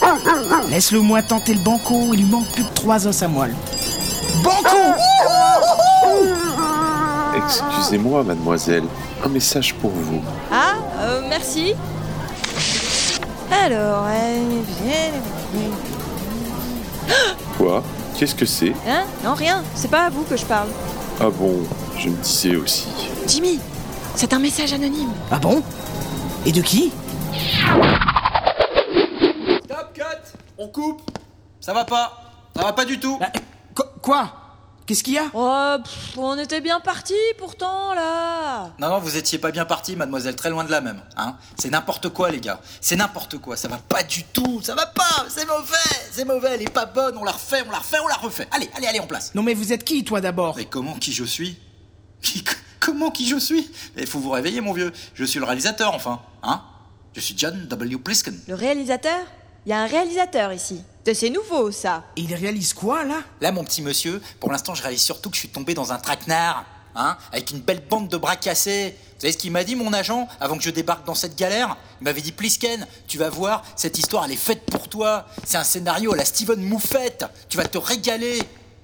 Laisse-le au moins tenter le banco, il lui manque plus que trois os à moelle. Banco Excusez-moi, mademoiselle. Un message pour vous. Ah, euh, merci. Alors, euh, viens... Quoi? Qu'est-ce que c'est? Hein? Non, rien. C'est pas à vous que je parle. Ah bon, je me disais aussi. Jimmy, c'est un message anonyme. Ah bon? Et de qui? Stop, cut. On coupe. Ça va pas. Ça va pas du tout. Quoi? Qu'est-ce qu'il y a? Oh, pff, on était bien partis pourtant là. Non, non, vous étiez pas bien parti, mademoiselle, très loin de là même. Hein c'est n'importe quoi, les gars. C'est n'importe quoi, ça va pas du tout, ça va pas, c'est mauvais, c'est mauvais, elle est pas bonne, on la refait, on la refait, on la refait. Allez, allez, allez, en place. Non mais vous êtes qui toi d'abord? Mais comment qui je suis? Qui- Comment qui je suis? Il faut vous réveiller, mon vieux. Je suis le réalisateur, enfin. Hein Je suis John W. Plisken. Le réalisateur? Il y a un réalisateur ici. C'est nouveau ça. Et il réalise quoi là? Là, mon petit monsieur, pour l'instant, je réalise surtout que je suis tombé dans un traquenard, hein, avec une belle bande de bras cassés. Vous savez ce qu'il m'a dit, mon agent, avant que je débarque dans cette galère? Il m'avait dit, Plisken, tu vas voir, cette histoire, elle est faite pour toi. C'est un scénario à la Steven Moufette. Tu vas te régaler.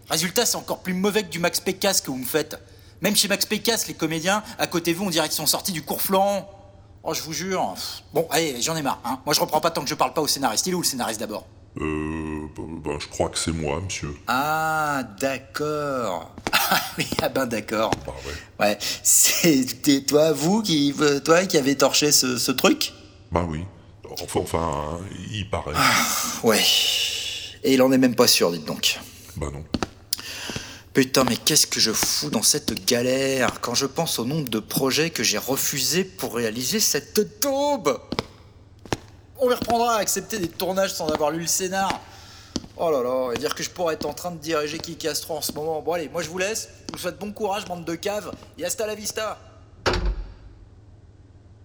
Résultat, c'est encore plus mauvais que du Max Pécasse que vous me faites. Même chez Max Pécasse, les comédiens, à côté de vous, on dirait qu'ils sont sortis du cours Florent. Oh, je vous jure. Bon, allez, j'en ai marre. Hein. Moi, je reprends pas tant que je parle pas au scénariste. Il est où le scénariste d'abord? Euh. Ben, je crois que c'est moi, monsieur. Ah, d'accord. Ah oui, ah ben d'accord. ouais. c'était toi, vous, qui, euh, toi, qui avez torché ce, ce truc? Ben oui. Enfin, enfin, il paraît. Ouais. Et il en est même pas sûr, dites donc. Bah non. Putain, mais qu'est-ce que je fous dans cette galère quand je pense au nombre de projets que j'ai refusés pour réaliser cette taube On les reprendra à accepter des tournages sans avoir lu le scénar. Oh là là, et dire que je pourrais être en train de diriger Qui Castro en ce moment. Bon allez, moi je vous laisse. Je vous souhaite bon courage, bande de caves. Et hasta la vista.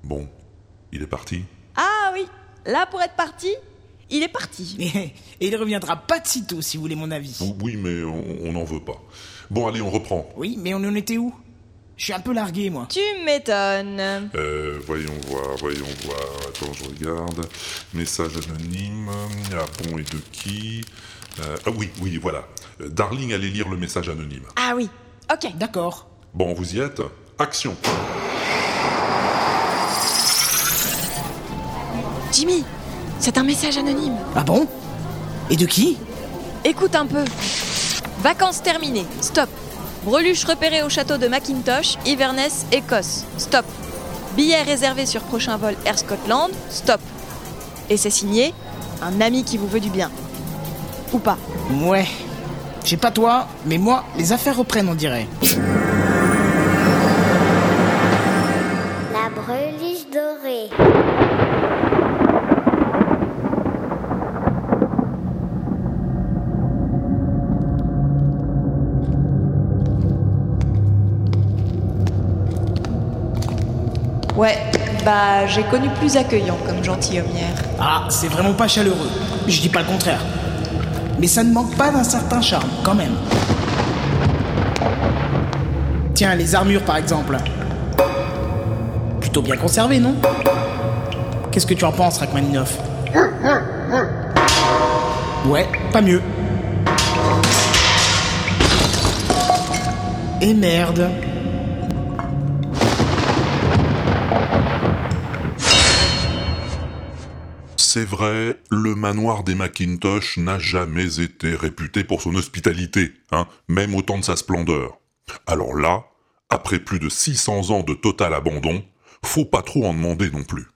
Bon, il est parti. Ah oui, là pour être parti, il est parti. Et, il reviendra pas de sitôt, si vous voulez mon avis. Oui, mais on n'en veut pas. Bon, allez, on reprend. Oui, mais on en était où? Je suis un peu largué, moi. Tu m'étonnes. Euh, voyons voir, voyons voir. Attends, je regarde. Message anonyme. Ah bon, et de qui? Euh, Ah oui, oui, voilà. Euh, Darling allait lire le message anonyme. Ah oui, ok. D'accord. Bon, vous y êtes Action Jimmy, c'est un message anonyme. Ah bon? Et de qui? Écoute un peu. Vacances terminées. Stop. Breluche repérée au château de Macintosh, Inverness, Écosse. Stop. Billet réservé sur prochain vol Air Scotland. Stop. Et c'est signé un ami qui vous veut du bien. Ou pas. Ouais. Je sais pas toi, mais moi, les affaires reprennent, on dirait. Ouais, bah j'ai connu plus accueillant comme gentilhommière. Ah, c'est vraiment pas chaleureux. Je dis pas le contraire. Mais ça ne manque pas d'un certain charme, quand même. Tiens, les armures par exemple. Plutôt bien conservées, non? Qu'est-ce que tu en penses, Rachmaninoff? Ouais, pas mieux. Et merde. C'est vrai, le manoir des Macintosh n'a jamais été réputé pour son hospitalité, hein, même au temps de sa splendeur. Alors là, après plus de 600 ans de total abandon, faut pas trop en demander non plus.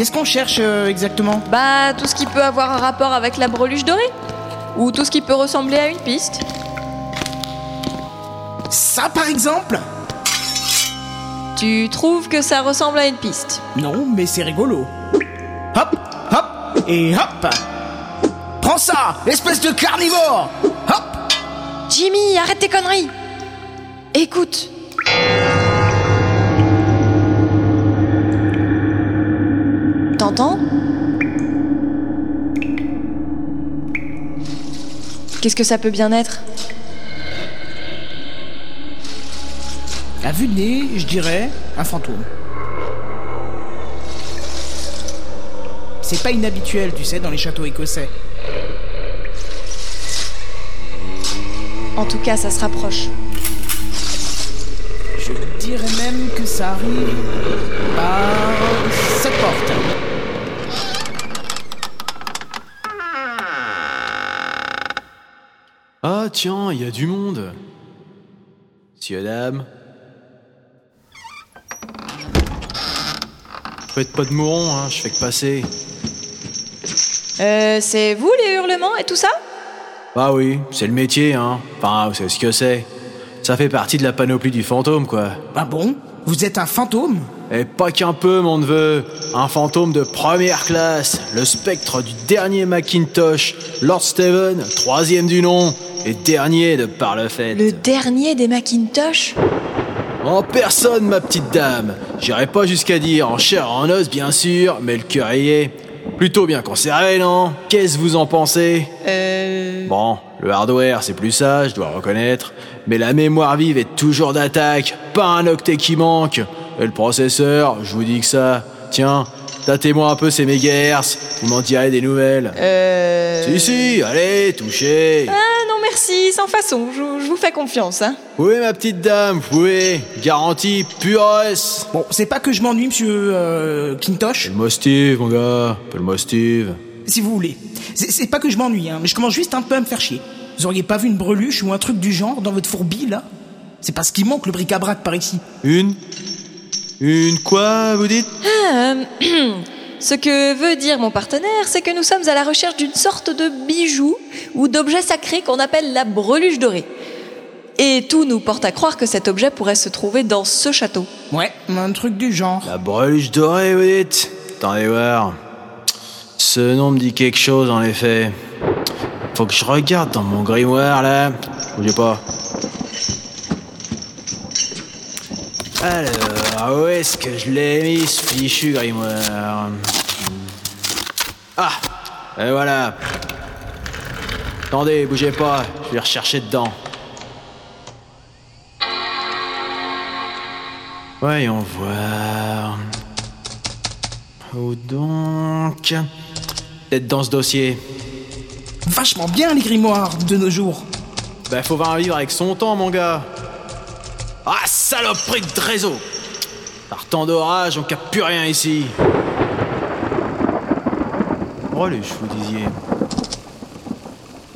Qu'est-ce qu'on cherche euh, exactement Bah tout ce qui peut avoir un rapport avec la breluche dorée. Ou tout ce qui peut ressembler à une piste. Ça par exemple Tu trouves que ça ressemble à une piste Non, mais c'est rigolo. Hop, hop, et hop Prends ça, espèce de carnivore Hop Jimmy, arrête tes conneries Écoute. Qu'est-ce que ça peut bien être À vue de nez, je dirais un fantôme. C'est pas inhabituel, tu sais, dans les châteaux écossais. En tout cas, ça se rapproche. Je dirais même que ça arrive par cette porte. Tiens, il y a du monde. Monsieur, dame. Faites pas de mourons, hein, je fais que passer. Euh, c'est vous les hurlements et tout ça? Bah oui, c'est le métier, hein. Enfin, vous savez ce que c'est. Ça fait partie de la panoplie du fantôme, quoi. Ah bon? Vous êtes un fantôme? Et pas qu'un peu, mon neveu. Un fantôme de première classe. Le spectre du dernier Macintosh. Lord Steven, troisième du nom. Et dernier de par le fait. Le dernier des Macintosh En personne, ma petite dame. J'irai pas jusqu'à dire en chair en os, bien sûr, mais le cœur y est. Plutôt bien conservé, non? Qu'est-ce que vous en pensez? Euh. Bon, le hardware, c'est plus ça, je dois reconnaître. Mais la mémoire vive est toujours d'attaque, pas un octet qui manque. Et le processeur, je vous dis que ça. Tiens, tâtez-moi un peu ces mégahertz, vous m'en direz des nouvelles. Euh. Si, si, allez, touchez. Ah merci, sans façon, je, je vous fais confiance, hein. Oui, ma petite dame, pouvez. Garantie pure S. Bon, c'est pas que je m'ennuie, monsieur euh, Kintosh, Appelle-moi Steve, mon gars. Appelle-moi Steve. si vous voulez. C'est pas que je m'ennuie, hein, mais je commence juste un peu à me faire chier. Vous auriez pas vu une breluche ou un truc du genre dans votre fourbille, là? C'est parce qu'il manque le bric-à-brac par ici. Une? Une quoi, vous dites? Ah, euh, Ce que veut dire mon partenaire, c'est que nous sommes à la recherche d'une sorte de bijou ou d'objet sacré qu'on appelle la breluche dorée. Et tout nous porte à croire que cet objet pourrait se trouver dans ce château. Ouais, un truc du genre. La breluche dorée, vous dites? Attendez voir. Ce nom me dit quelque chose, en effet. Faut que je regarde dans mon grimoire, là. Bougez pas. Alors, où est-ce que je l'ai mis, ce fichu grimoire Ah Et voilà. Attendez, bougez pas, je vais rechercher dedans. Voyons voir. Où donc Peut-être dans ce dossier. Vachement bien les grimoires de nos jours. Bah faut voir vivre avec son temps, mon gars. Ah, saloperie de réseau Par temps d'orage, on capte plus rien ici. Reluche, vous disiez.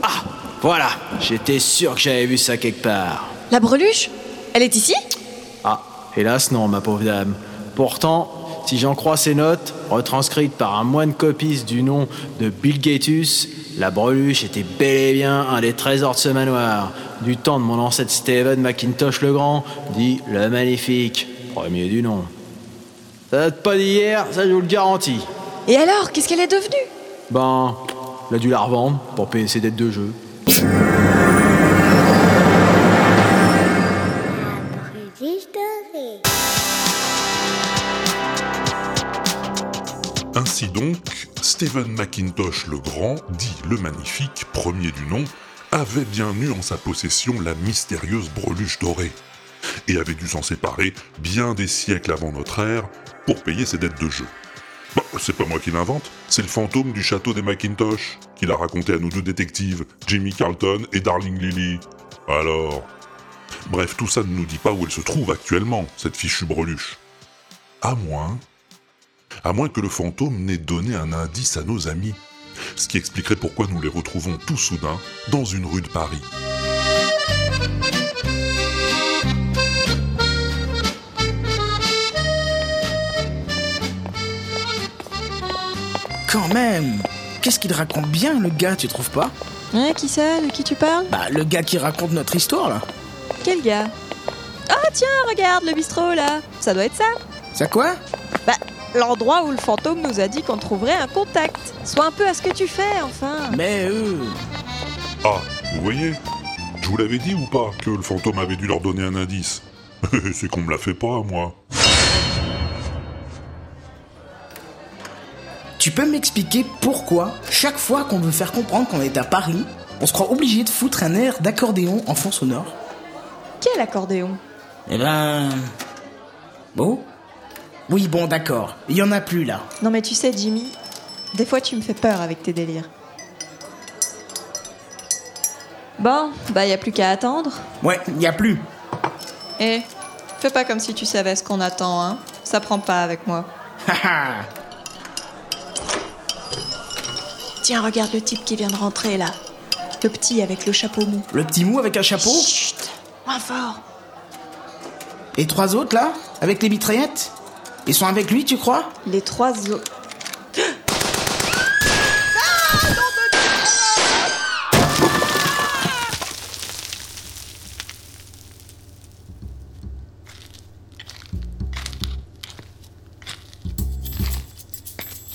Ah, voilà, j'étais sûr que j'avais vu ça quelque part. La breluche? Elle est ici? Ah, hélas non, ma pauvre dame. Pourtant, si j'en crois ces notes, retranscrites par un moine copiste du nom de Bill Gatus, la breluche était bel et bien un des trésors de ce manoir, du temps de mon ancêtre Stephen McIntosh le Grand, dit le Magnifique, premier du nom. Ça date pas d'hier, ça je vous le garantis. Et alors, qu'est-ce qu'elle est devenue? Ben, il a dû la revendre pour payer ses dettes de jeu. Ainsi donc, Stephen McIntosh le Grand, dit le Magnifique, premier du nom, avait bien eu en sa possession la mystérieuse breluche dorée, et avait dû s'en séparer bien des siècles avant notre ère pour payer ses dettes de jeu. Bah, c'est pas moi qui l'invente, c'est le fantôme du château des Macintosh, qui l'a raconté à nos deux détectives, Jimmy Carlton et Darling Lily. Alors... Bref, tout ça ne nous dit pas où elle se trouve actuellement, cette fichue breluche. À moins... À moins que le fantôme n'ait donné un indice à nos amis. Ce qui expliquerait pourquoi nous les retrouvons tout soudain dans une rue de Paris. Quand même. Qu'est-ce qu'il raconte bien, le gars, tu trouves pas? Hein, qui ça? De qui tu parles? Bah, le gars qui raconte notre histoire, là. Quel gars? Ah tiens, regarde le bistrot là. Ça doit être ça. Ça quoi? Bah, l'endroit où le fantôme nous a dit qu'on trouverait un contact. Sois un peu à ce que tu fais, enfin. Mais euh... Ah, vous voyez? Je vous l'avais dit ou pas que le fantôme avait dû leur donner un indice? C'est qu'on me l'a fait pas, moi. Tu peux m'expliquer pourquoi, chaque fois qu'on veut faire comprendre qu'on est à Paris, on se croit obligé de foutre un air d'accordéon en fond sonore? Quel accordéon? Eh ben... Bon Oui, bon, d'accord. Il y en a plus, là. Non mais tu sais, Jimmy, des fois tu me fais peur avec tes délires. Bon, bah y a plus qu'à attendre. Ouais, il y a plus. Eh, fais pas comme si tu savais ce qu'on attend, hein. Ça prend pas avec moi. Tiens, regarde le type qui vient de rentrer là. Le petit avec le chapeau mou. Le petit mou avec un chapeau Chut Moins fort Les trois autres, là Avec les mitraillettes? Ils sont avec lui, tu crois? Les trois autres.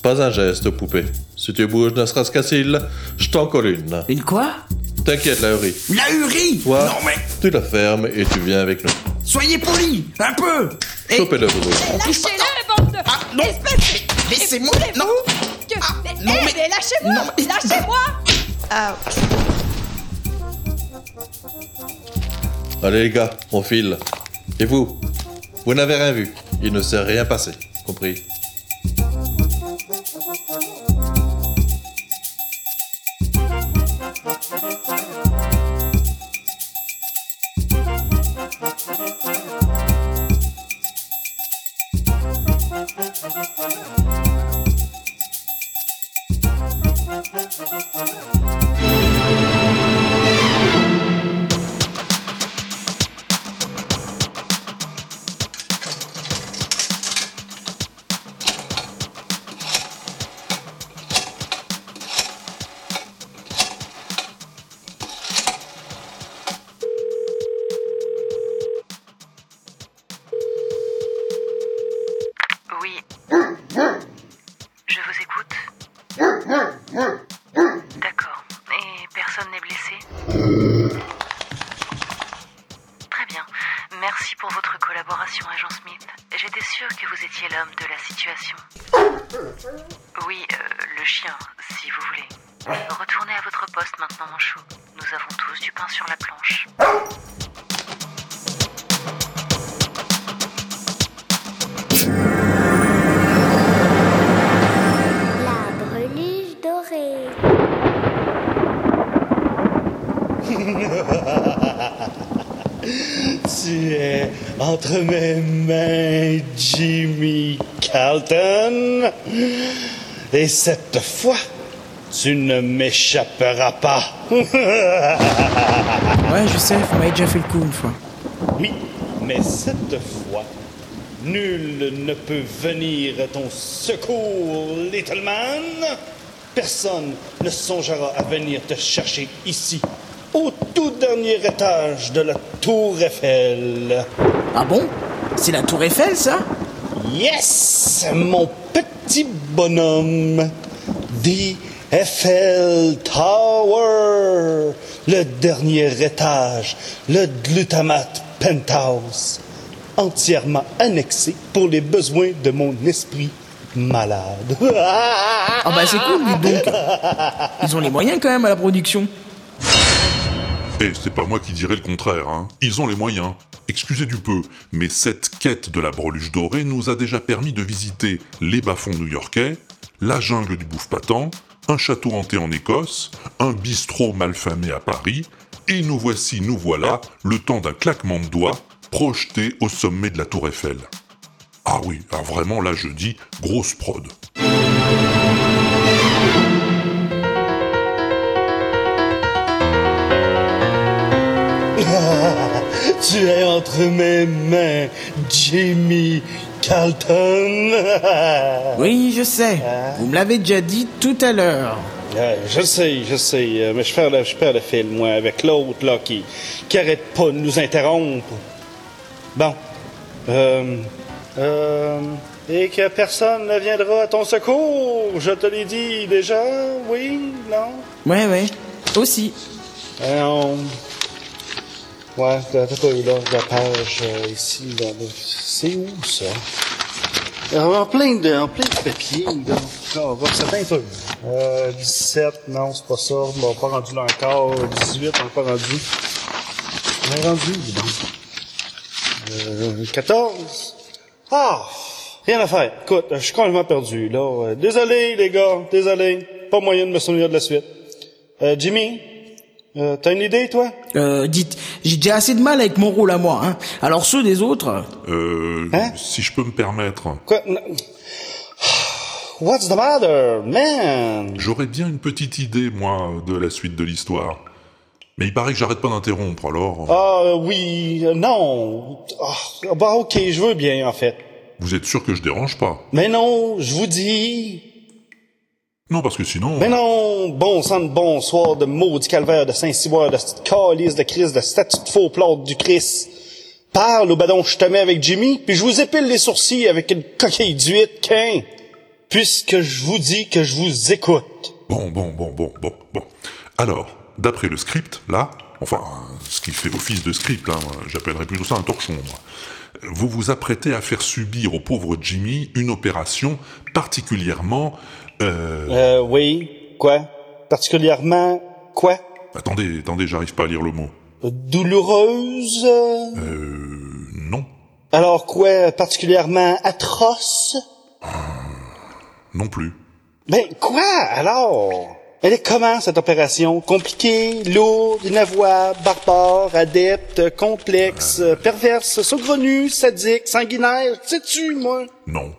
Pas un geste, poupée. Si tu bouges ne serait-ce je t'en colle une. Une quoi? T'inquiète, la hurie. La hurie? Toi, Non mais... tu la fermes et tu viens avec nous. Soyez polis Un peu Et... Chopez-le, touche pas... Ah, non Laissez-moi Non que. mais, eh, mais lâchez-moi Lâchez-moi Ah. Allez les gars, on file. Et vous? Vous n'avez rien vu. Il ne s'est rien passé. Compris? Mes mains, Jimmy Carlton. Et cette fois, tu ne m'échapperas pas. Ouais, je sais, vous m'avez déjà fait le coup une fois. Oui, mais cette fois, nul ne peut venir à ton secours, Little Man. Personne ne songera à venir te chercher ici, au tout dernier étage de la Tour Eiffel. Ah bon? C'est la Tour Eiffel, ça? Yes, mon petit bonhomme. The Eiffel Tower. Le dernier étage. Le glutamate penthouse. Entièrement annexé pour les besoins de mon esprit malade. Ah bah c'est cool, dis donc. Ils ont les moyens quand même à la production. Et c'est pas moi qui dirais le contraire, hein. Ils ont les moyens. Excusez du peu, mais cette quête de la breluche dorée nous a déjà permis de visiter les bas-fonds new-yorkais, la jungle du bouffe patent, un château hanté en Écosse, un bistrot malfamé à Paris, et nous voici, nous voilà, le temps d'un claquement de doigts, projeté au sommet de la tour Eiffel. Ah oui, alors vraiment là je dis grosse prod. Tu es entre mes mains, Jimmy Carlton. Oui, je sais. Vous me l'avez déjà dit tout à l'heure. Je sais, je sais, euh, mais je perds le, je perds le fil, moi, avec l'autre, là, qui, qui arrête pas de nous interrompre. Bon. Euh, euh, et que personne ne viendra à ton secours, je te l'ai dit déjà, oui, non? Ouais, ouais. Aussi. Euh, on- Ouais, t'as pas eu là, la page euh, ici, là, là. C'est où, ça? Euh, En plein de, en plein de papier, là. Là, on va ça un peu. Euh, 17, non, c'est pas ça. On va pas rendu là encore. 18, on est pas rendu. On est rendu, dis donc. Euh, 14. Ah! Rien à faire. Écoute, je suis complètement perdu, là. Euh, Désolé, les gars. Désolé. Pas moyen de me souvenir de la suite. Euh, Jimmy? Euh, T'as une idée, toi? Euh, dites, j'ai déjà assez de mal avec mon rôle à moi, hein. Alors ceux des autres... Euh, si je peux me permettre. Quoi? What's the matter, man? J'aurais bien une petite idée, moi, de la suite de l'histoire. Mais il paraît que j'arrête pas d'interrompre, alors... Ah, oui, euh, non. Ah, bah, ok, je veux bien, en fait. Vous êtes sûr que je dérange pas? Mais non, je vous dis. Non, parce que sinon... Mais non, bon sang de bonsoir de maudit calvaire de Saint-Cyboire, de cette calice de Christ, de statue de faux plâtre du Christ. Parle au badon, je te mets avec Jimmy, puis je vous épile les sourcils avec une coquille d'huître, qu'un. Puisque je vous dis que je vous écoute. Bon, bon, bon, bon, bon, bon. Alors, d'après le script, là, enfin, ce qui fait office de script, hein, j'appellerais plutôt ça un torchon, moi. Vous vous apprêtez à faire subir au pauvre Jimmy une opération particulièrement... Euh... Euh, oui. Quoi? Particulièrement quoi? Attendez, attendez, j'arrive pas à lire le mot. Douloureuse? Euh... Non. Alors quoi Particulièrement atroce? Non plus. Ben quoi alors? Elle est comment cette opération? Compliquée, lourde, inavouable, barbare, adepte, complexe, perverse, saugrenue, sadique, sanguinaire, sais-tu moi? Non.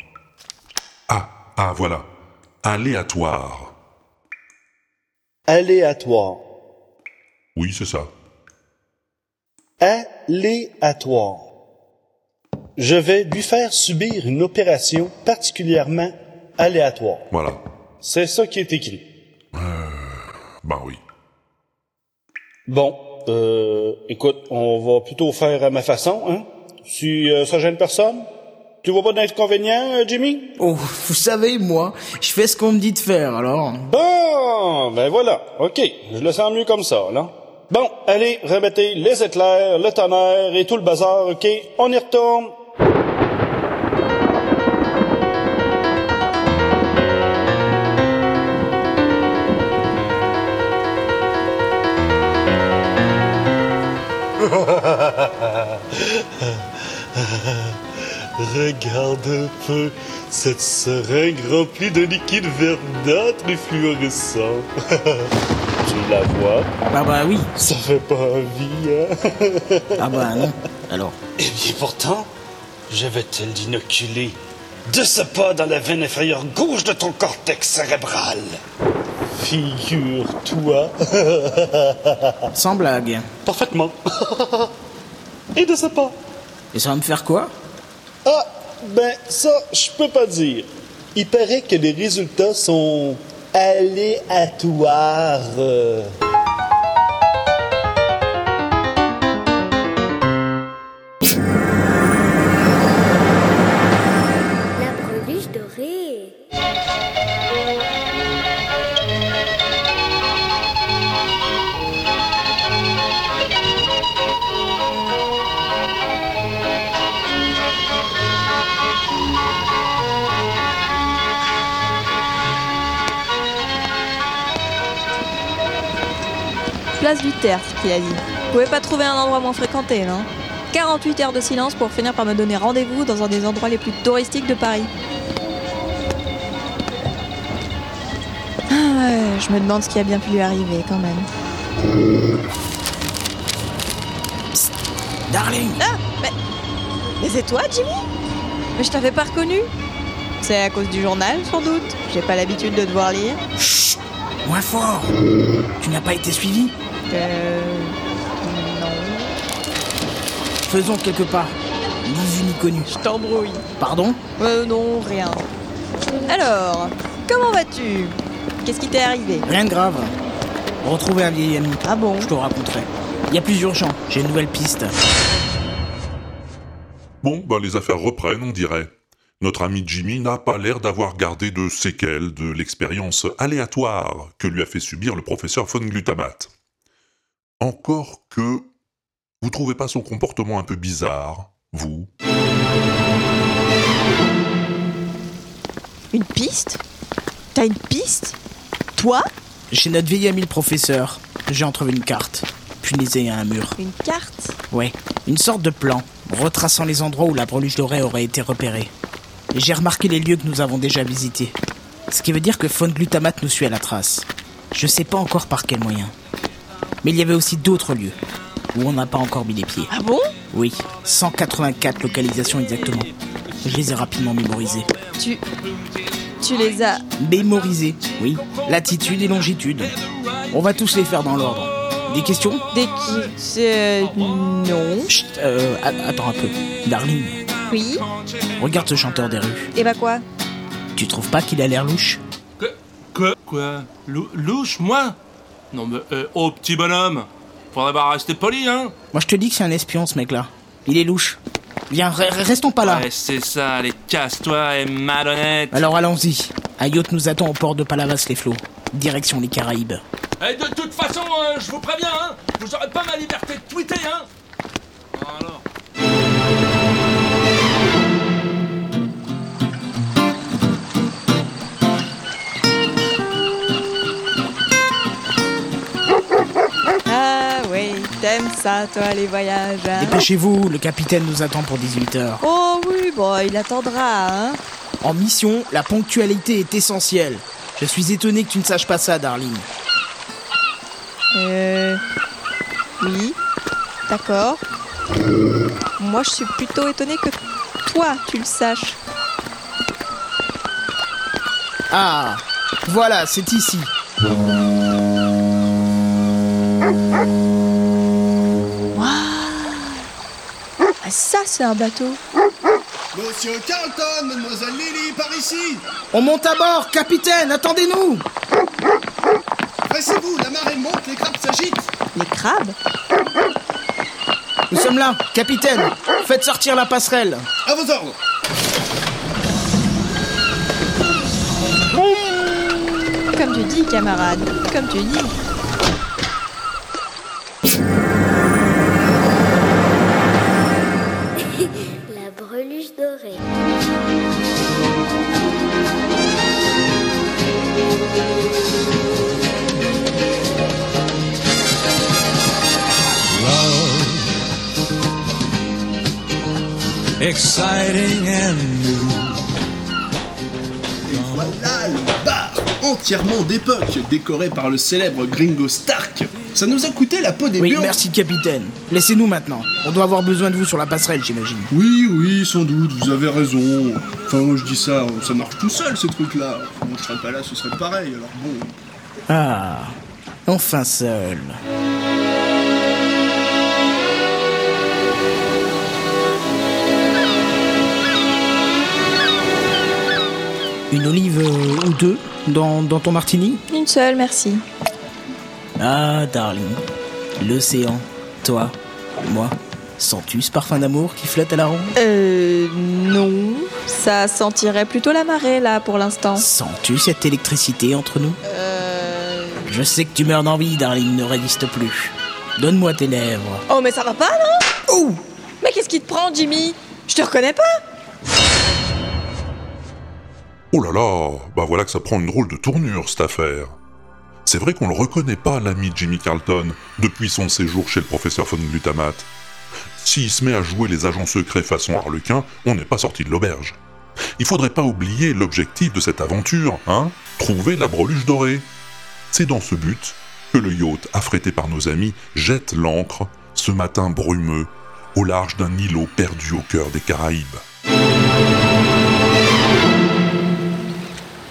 Ah, ah, voilà. Aléatoire. Aléatoire. Oui, c'est ça. Aléatoire. Je vais lui faire subir une opération particulièrement aléatoire. Voilà. C'est ça qui est écrit. Ben oui. Bon, euh, écoute, on va plutôt faire à ma façon, hein? Si euh, ça gêne personne? Tu vois pas d'inconvénient, euh, Jimmy? Oh, vous savez, moi, je fais ce qu'on me dit de faire, alors. Bon, ben voilà, ok, je le sens mieux comme ça, là. Bon, allez, remettez les éclairs, le tonnerre et tout le bazar, ok? On y retourne. Regarde un peu cette seringue remplie de liquide verdâtre et fluorescent. tu la vois? Ah bah oui. Ça fait pas envie, hein? Ah bah non. Alors? Eh bien pourtant, je vais te l'inoculer de ce pas dans la veine inférieure gauche de ton cortex cérébral. Figure-toi. Sans blague. Parfaitement. Et de ce pas. Et ça va me faire quoi? Ah, ben ça, je peux pas dire. Il paraît que les résultats sont aléatoires. Place du Tertre, qu'il a dit. Vous pouvez pas trouver un endroit moins fréquenté, non? 48 heures de silence pour finir par me donner rendez-vous dans un des endroits les plus touristiques de Paris. Ah ouais, je me demande ce qui a bien pu lui arriver quand même. Darling Ah Mais, mais c'est toi, Jimmy? Mais je t'avais pas reconnu C'est à cause du journal, sans doute. J'ai pas l'habitude de devoir lire. Moins fort Tu n'as pas été suivi? Euh. Non. Faisons quelques pas. Ni vu ni connu. Je t'embrouille. Pardon? Euh, non, rien. Alors, comment vas-tu? Qu'est-ce qui t'est arrivé? Rien de grave. Retrouver un vieil ami. Ah bon? Je te raconterai. Il y a plus urgent. J'ai une nouvelle piste. Bon, ben les affaires reprennent, on dirait. Notre ami Jimmy n'a pas l'air d'avoir gardé de séquelles de l'expérience aléatoire que lui a fait subir le professeur von Glutamate. Encore que... Vous trouvez pas son comportement un peu bizarre, vous Une piste? T'as une piste? Toi? Chez notre vieil ami le professeur, j'ai entrevu une carte, punaisée à un mur. Une carte? Ouais, une sorte de plan, retraçant les endroits où la breluche dorée aurait été repérée. Et j'ai remarqué les lieux que nous avons déjà visités. Ce qui veut dire que Von Glutamate nous suit à la trace. Je sais pas encore par quel moyen. Mais il y avait aussi d'autres lieux, où on n'a pas encore mis les pieds. Ah bon? Oui, 184 localisations exactement. Je les ai rapidement mémorisées. Tu. Tu les as. Mémorisées, oui. Latitude et longitude. On va tous les faire dans l'ordre. Des questions? Des qui. Euh. Non. Chut, euh, attends un peu. Darling, Oui regarde ce chanteur des rues. Et bah quoi? Tu trouves pas qu'il a l'air louche? Quoi Quoi? Lou- Louche, moi? Non mais, euh, oh petit bonhomme Faudrait pas rester poli, hein Moi je te dis que c'est un espion ce mec-là. Il est louche. Viens, re- restons pas là. Ouais, c'est ça, allez, casse-toi et malhonnête Alors allons-y. Un yacht nous attend au port de Palavas-les-Flots. Direction les Caraïbes. Eh, de toute façon, euh, je vous préviens, hein Vous aurez pas ma liberté de tweeter, hein Alors. Oui, t'aimes ça, toi, les voyages, hein? Dépêchez-vous, le capitaine nous attend pour 18h. Oh oui, bon, il attendra, hein? En mission, la ponctualité est essentielle. Je suis étonné que tu ne saches pas ça, Darling. Euh... Oui, d'accord. Moi, je suis plutôt étonnée que toi, tu le saches. Ah, voilà, c'est ici. Ça, c'est un bateau. Monsieur Carlton, mademoiselle Lily, par ici On monte à bord, capitaine, attendez-nous Pressez-vous, la marée monte, les crabes s'agitent Les crabes Nous sommes là, capitaine. Faites sortir la passerelle. À vos ordres Comme tu dis, camarade, comme tu dis. Exciting and new. Et voilà le bar Entièrement d'époque, décoré par le célèbre Gringo Stark Ça nous a coûté la peau des Oui, merci, capitaine. Laissez-nous maintenant. On doit avoir besoin de vous sur la passerelle, j'imagine. Oui, oui, sans doute, vous avez raison. Enfin, moi je dis ça, ça marche tout seul ces trucs-là. Moi je serais pas là, ce serait pareil, alors bon. Ah, enfin seul. Une olive euh, ou deux dans, dans ton martini Une seule, merci. Ah, darling. L'océan, toi, moi. Sens-tu ce parfum d'amour qui flotte à la ronde Euh. Non. Ça sentirait plutôt la marée, là, pour l'instant. Sens-tu cette électricité entre nous Euh. Je sais que tu meurs d'envie, darling, ne résiste plus. Donne-moi tes lèvres. Oh, mais ça va pas, non Oh Mais qu'est-ce qui te prend, Jimmy? Je te reconnais pas Oh là là, bah voilà que ça prend une drôle de tournure cette affaire. C'est vrai qu'on le reconnaît pas, l'ami Jimmy Carlton, depuis son séjour chez le professeur von Glutamate. S'il se met à jouer les agents secrets façon harlequin, on n'est pas sorti de l'auberge. Il faudrait pas oublier l'objectif de cette aventure, hein Trouver la breluche dorée. C'est dans ce but que le yacht affrété par nos amis jette l'ancre, ce matin brumeux, au large d'un îlot perdu au cœur des Caraïbes.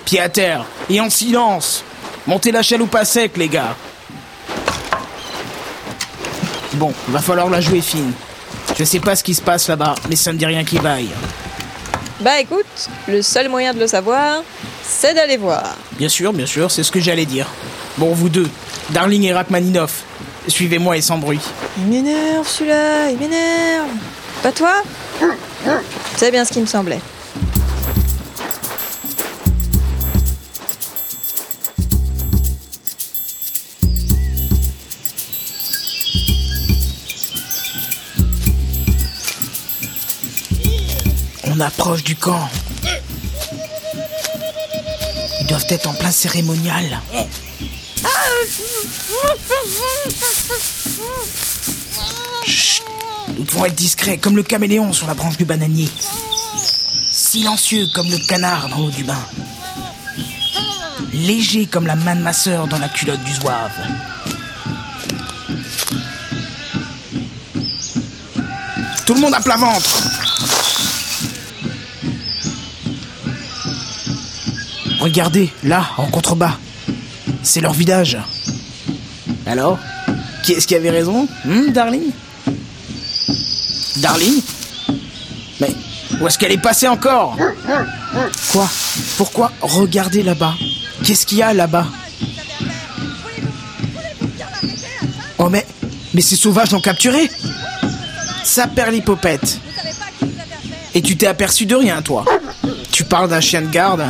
Pied à terre et en silence. Montez la chaloupe à sec, les gars. Bon, va falloir la jouer fine. Je sais pas ce qui se passe là-bas, mais ça me dit rien qui vaille. Bah écoute, le seul moyen de le savoir, c'est d'aller voir. Bien sûr, bien sûr, c'est ce que j'allais dire. Bon, vous deux, Darling et Rachmaninoff, suivez-moi et sans bruit. Il m'énerve celui-là, il m'énerve. Pas toi? C'est bien ce qui me semblait. On approche du camp. Ils doivent être en plein cérémonial. Chut Nous devons être discrets, comme le caméléon sur la branche du bananier. Silencieux comme le canard dans l'eau du bain. Léger comme la main de ma sœur dans la culotte du zouave. Tout le monde à plat ventre Regardez, là, en contrebas. C'est leur vidage. Alors? Qui est-ce qui avait raison? Hmm, Darling? Darling? Mais où est-ce qu'elle est passée encore? Quoi? Pourquoi? Regardez là-bas. Qu'est-ce qu'il y a là-bas? Oh mais... Mais ces sauvages l'ont capturé Ça perd l'hypopète. Et tu t'es aperçu de rien, toi. Tu parles d'un chien de garde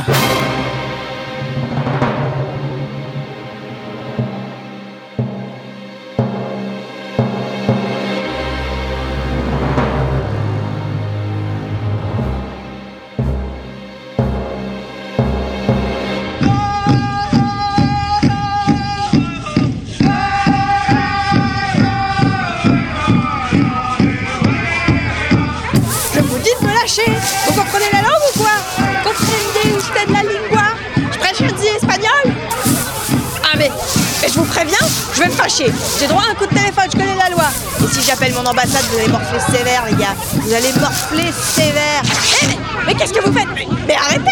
J'ai droit à un coup de téléphone, je connais la loi. Et si j'appelle mon ambassade, vous allez morfler sévère, les gars. Vous allez morfler sévère. Eh, mais, qu'est-ce que vous faites? Mais, arrêtez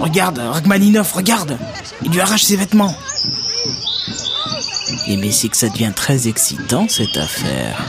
Regarde, Rachmaninov, regarde Il lui arrache ses vêtements. Et mais c'est que ça devient très excitant cette affaire.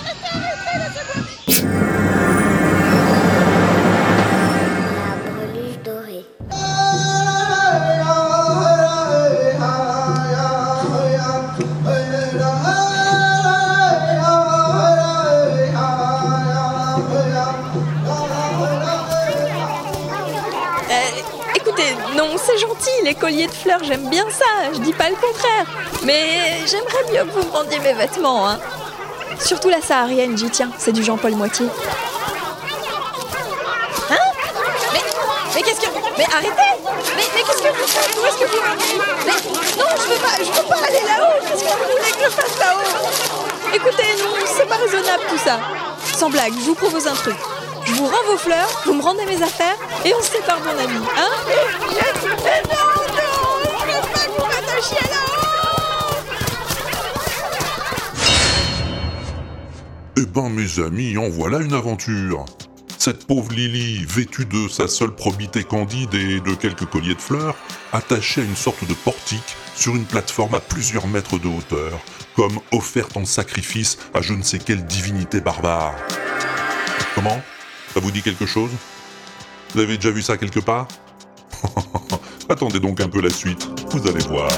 Fleurs, j'aime bien ça, je dis pas le contraire. Mais j'aimerais mieux que vous me rendiez mes vêtements, hein. Surtout la saharienne, j'y tiens, c'est du Jean-Paul Moitié. Hein Mais, qu'est-ce que... Mais arrêtez Mais, qu'est-ce que vous faites Où est-ce que vous... Mais non, je veux pas, je veux pas aller là-haut Qu'est-ce que vous voulez que je fasse là-haut Écoutez, c'est pas raisonnable tout ça. Sans blague, je vous propose un truc. Je vous rends vos fleurs, vous me rendez mes affaires, et on se sépare, mon ami, hein Mais non, non Je veux Eh ben, mes amis, en voilà une aventure. Cette pauvre Lily, vêtue de sa seule probité candide et de quelques colliers de fleurs, attachée à une sorte de portique sur une plateforme à plusieurs mètres de hauteur, comme offerte en sacrifice à je ne sais quelle divinité barbare. Comment? Ça vous dit quelque chose? Vous avez déjà vu ça quelque part? Attendez donc un peu la suite, vous allez voir.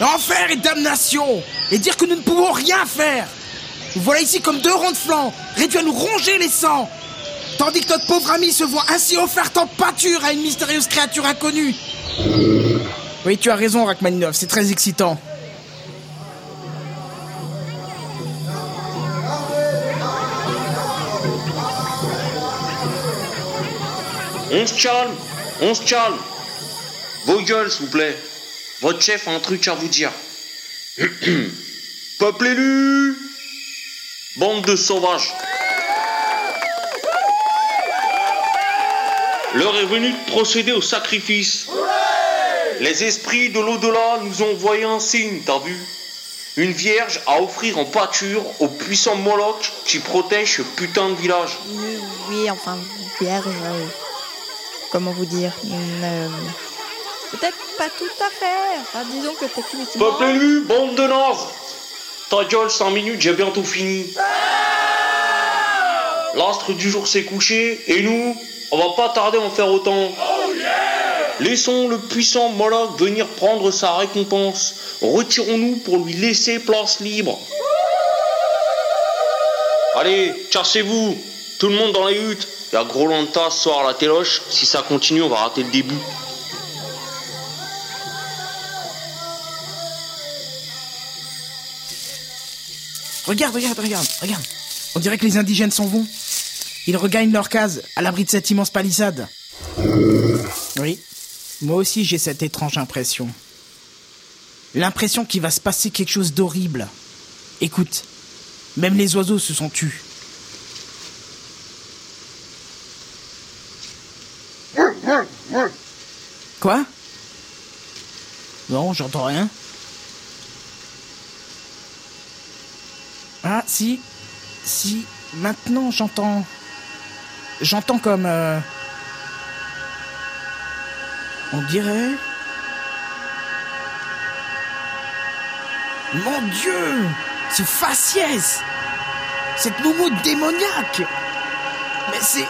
Enfer et damnation. Et dire que nous ne pouvons rien faire. Nous voilà ici comme deux ronds de flanc, réduits à nous ronger les sangs. Tandis que notre pauvre ami se voit ainsi offerte en pâture à une mystérieuse créature inconnue. Oui, tu as raison, Rachmaninov, c'est très excitant. On se calme, on se calme. Vos gueules, s'il vous plaît. Votre chef a un truc à vous dire. Peuple élu Bande de sauvages. L'heure est venue de procéder au sacrifice. Les esprits de l'au-delà nous ont envoyé un signe, t'as vu? Une vierge à offrir en pâture au puissant Moloch qui protège ce putain de village. Oui, oui, enfin, vierge. euh, comment vous dire euh, Peut-être pas tout à fait. Enfin, disons que techniquement. Peuple élu, bande de nazes Ta gueule, 5 minutes, j'ai bientôt fini. L'astre du jour s'est couché, et nous, on va pas tarder à en faire autant. Laissons le puissant Moloch venir prendre sa récompense. Retirons-nous pour lui laisser place libre. Allez, cassez-vous Tout le monde dans les huttes. Il y a gros Lanta ce soir à la téloche. Si ça continue, on va rater le début. Regarde, regarde, regarde, regarde. On dirait que les indigènes s'en vont. Ils regagnent leur case, à l'abri de cette immense palissade. Oui, moi aussi j'ai cette étrange impression. L'impression qu'il va se passer quelque chose d'horrible. Écoute, même les oiseaux se sont tus. Quoi? Non, j'entends rien. Ah, si. Si. Maintenant, j'entends. J'entends comme. euh, On dirait. Mon Dieu Ce faciès Cette moumoute démoniaque Mais c'est.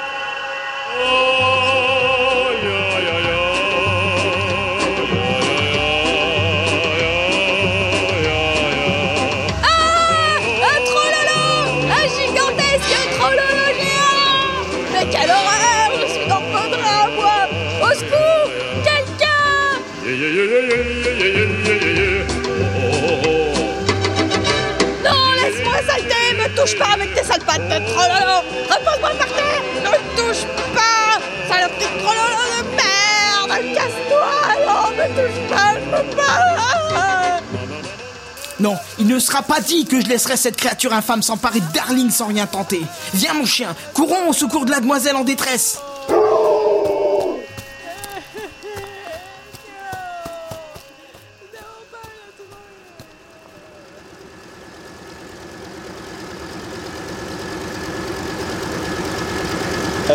Saleté Me touche pas avec tes sales pattes de trololo Repose-moi par terre Ne me touche pas Sale petit trololo de merde Casse-toi Non, me touche pas Je peux pas Non, il ne sera pas dit que je laisserai cette créature infâme s'emparer de Darling sans rien tenter. Viens mon chien, courons au secours de la demoiselle en détresse.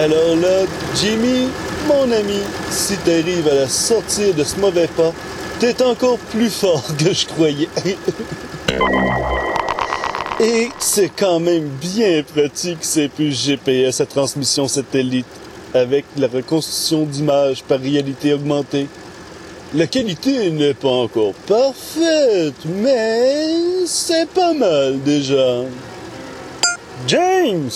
Alors là, Jimmy, mon ami, si t'arrives à la sortir de ce mauvais pas, t'es encore plus fort que je croyais. Et c'est quand même bien pratique ces puces GPS à transmission satellite avec la reconstruction d'images par réalité augmentée. La qualité n'est pas encore parfaite, mais c'est pas mal déjà. James!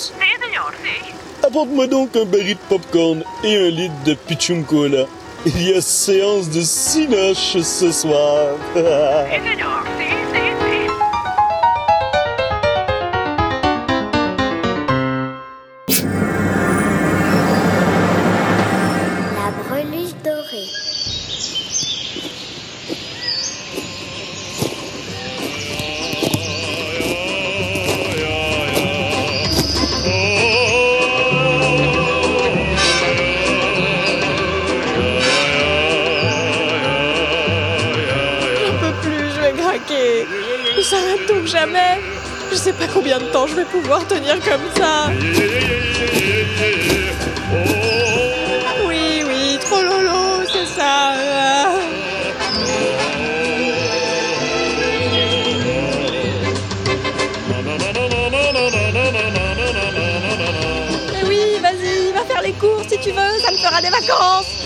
Apporte-moi donc un baril de popcorn et un litre de Pichum Cola. Il y a séance de cinoche ce soir. Sais pas combien de temps je vais pouvoir tenir comme ça. Oui, oui, trop lolo, c'est ça. Mais oui, vas-y, va faire les courses si tu veux, ça me fera des vacances.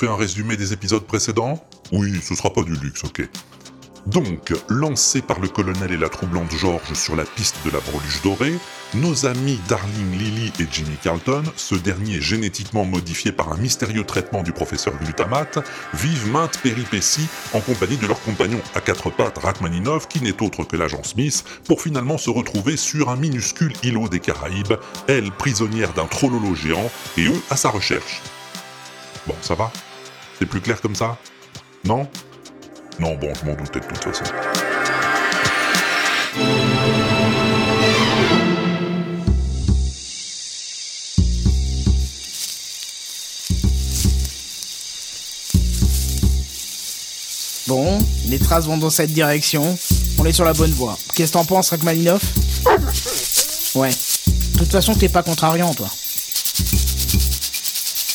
Fais un résumé des épisodes précédents Oui, ce sera pas du luxe, ok. Donc, lancés par le colonel et la troublante George sur la piste de la breluche dorée, nos amis Darling Lily et Jimmy Carlton, ce dernier génétiquement modifié par un mystérieux traitement du professeur Glutamate, vivent maintes péripéties en compagnie de leur compagnon à quatre pattes Rachmaninov, qui n'est autre que l'agent Smith, pour finalement se retrouver sur un minuscule îlot des Caraïbes, elle prisonnière d'un trollolo géant, et eux à sa recherche. Bon, ça va? C'est plus clair comme ça? Non? Non, bon, je m'en doutais de toute façon. Bon, les traces vont dans cette direction. On est sur la bonne voie. Qu'est-ce que t'en penses, Rachmaninoff? Ouais. De toute façon, t'es pas contrariant, toi.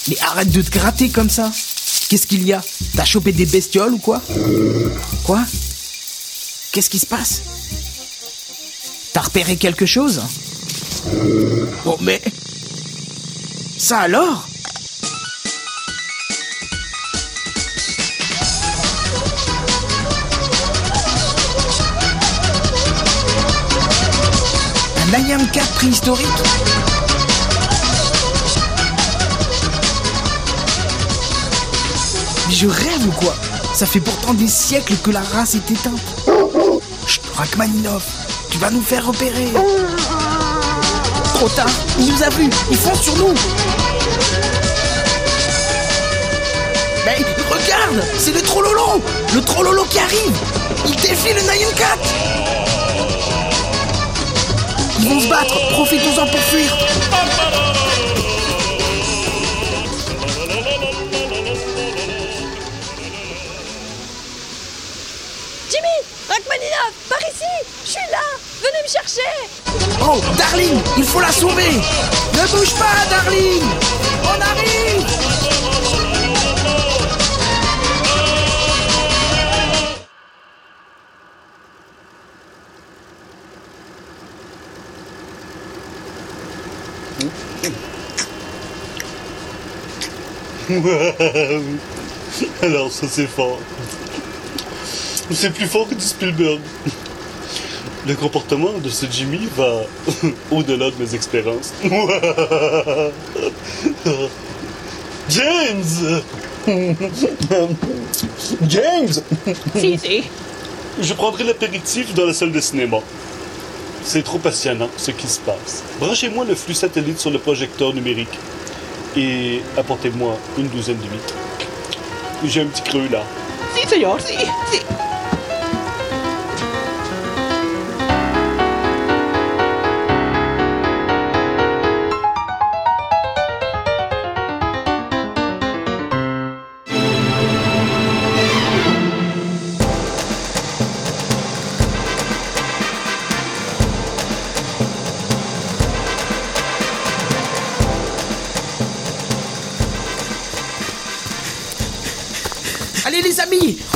Mais arrête de te gratter comme ça. Qu'est-ce qu'il y a? T'as chopé des bestioles ou quoi? Quoi? Qu'est-ce qui se passe? T'as repéré quelque chose? Oh mais... Ça alors? Un Ayam 4 préhistorique? Je rêve ou quoi. Ça fait pourtant des siècles que la race est éteinte. Chut, tu vas nous faire repérer. Trop tard, il nous a vus, ils foncent sur nous. Mais regarde, c'est le Trollolo. Le Trollolo qui arrive. Il défie le Nyan 4 Ils vont se battre, profitons-en pour fuir me chercher Oh, Darling, il faut la sauver Ne bouge pas, Darling On arrive Alors ça c'est fort. C'est plus fort que du Spielberg. Le comportement de ce Jimmy va au-delà de mes expériences. James James Si, si. Je prendrai l'apéritif dans la salle de cinéma. C'est trop passionnant ce qui se passe. Branchez-moi le flux satellite sur le projecteur numérique et apportez-moi une douzaine de vitres. J'ai un petit creux là. Si, si, si.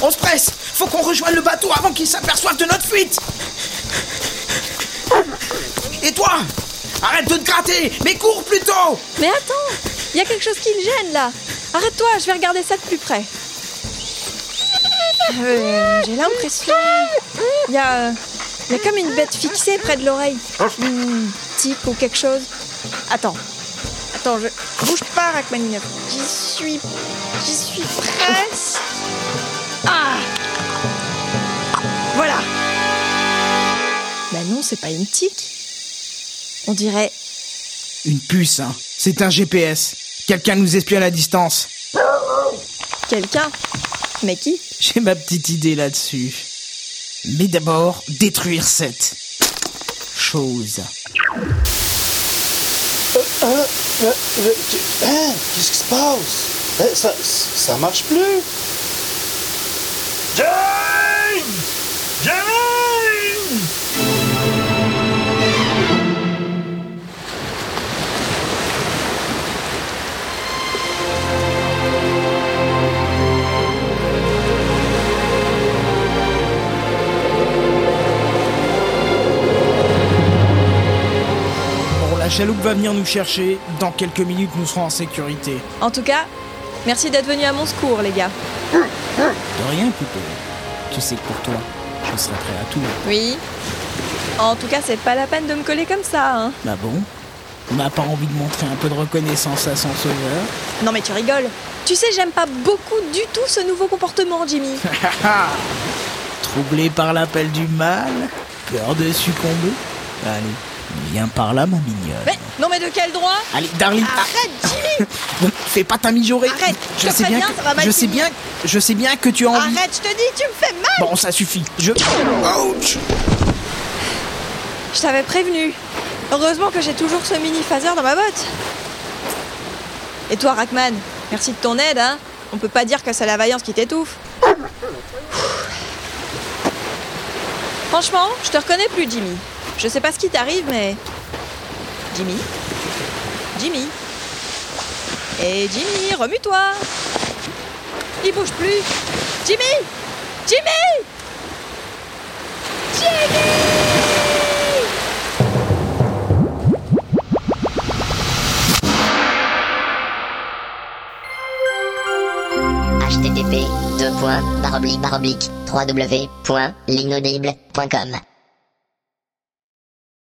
On se presse Faut qu'on rejoigne le bateau avant qu'ils s'aperçoivent de notre fuite Et toi Arrête de te gratter Mais cours plutôt Mais attends, il y a quelque chose qui le gêne là. Arrête-toi, je vais regarder ça de plus près. Euh, J'ai l'impression. Il y a. Comme une bête fixée près de l'oreille. Une tique ou quelque chose. Attends. Attends, je. Bouge pas, Rachmaninoff. J'y suis. J'y suis presque. Voilà Bah non, c'est pas une tique. On dirait. Une puce, hein. C'est un GPS. Quelqu'un nous espionne à distance. Quelqu'un. Mais qui? J'ai ma petite idée là-dessus. Mais d'abord, détruire cette chose. Hein, Qu'est-ce qui se passe? Hein, ça, ça marche plus? La chaloupe va venir nous chercher. Dans quelques minutes, nous serons en sécurité. En tout cas, merci d'être venu à mon secours, les gars. De rien, plutôt. Tu sais que pour toi, je serai prêt à tout. Oui. En tout cas, c'est pas la peine de me coller comme ça, hein. Bah bon On n'a pas envie de montrer un peu de reconnaissance à son sauveur Non mais tu rigoles. Tu sais, j'aime pas beaucoup du tout ce nouveau comportement, Jimmy. Troublé par l'appel du mal Peur de succomber Allez, viens par là, ma mignonne. Mais non mais de quel droit Allez, Darling Arrête, Jimmy Fais pas ta mijaurée Arrête, je je sais bien ça va que, mal je sais bien je sais bien que tu as envie Arrête, je te dis, tu me fais mal Bon ça suffit je Ouch Je t'avais prévenu. Heureusement que j'ai toujours ce mini phaser dans ma botte. Et toi, Rackman, merci de ton aide, hein On peut pas dire que c'est la vaillance qui t'étouffe. Franchement, je te reconnais plus, Jimmy. Je sais pas ce qui t'arrive, mais. Jimmy. Jimmy. Et Jimmy, remue-toi. Il bouge plus. Jimmy. Jimmy. Http www.linaudible.com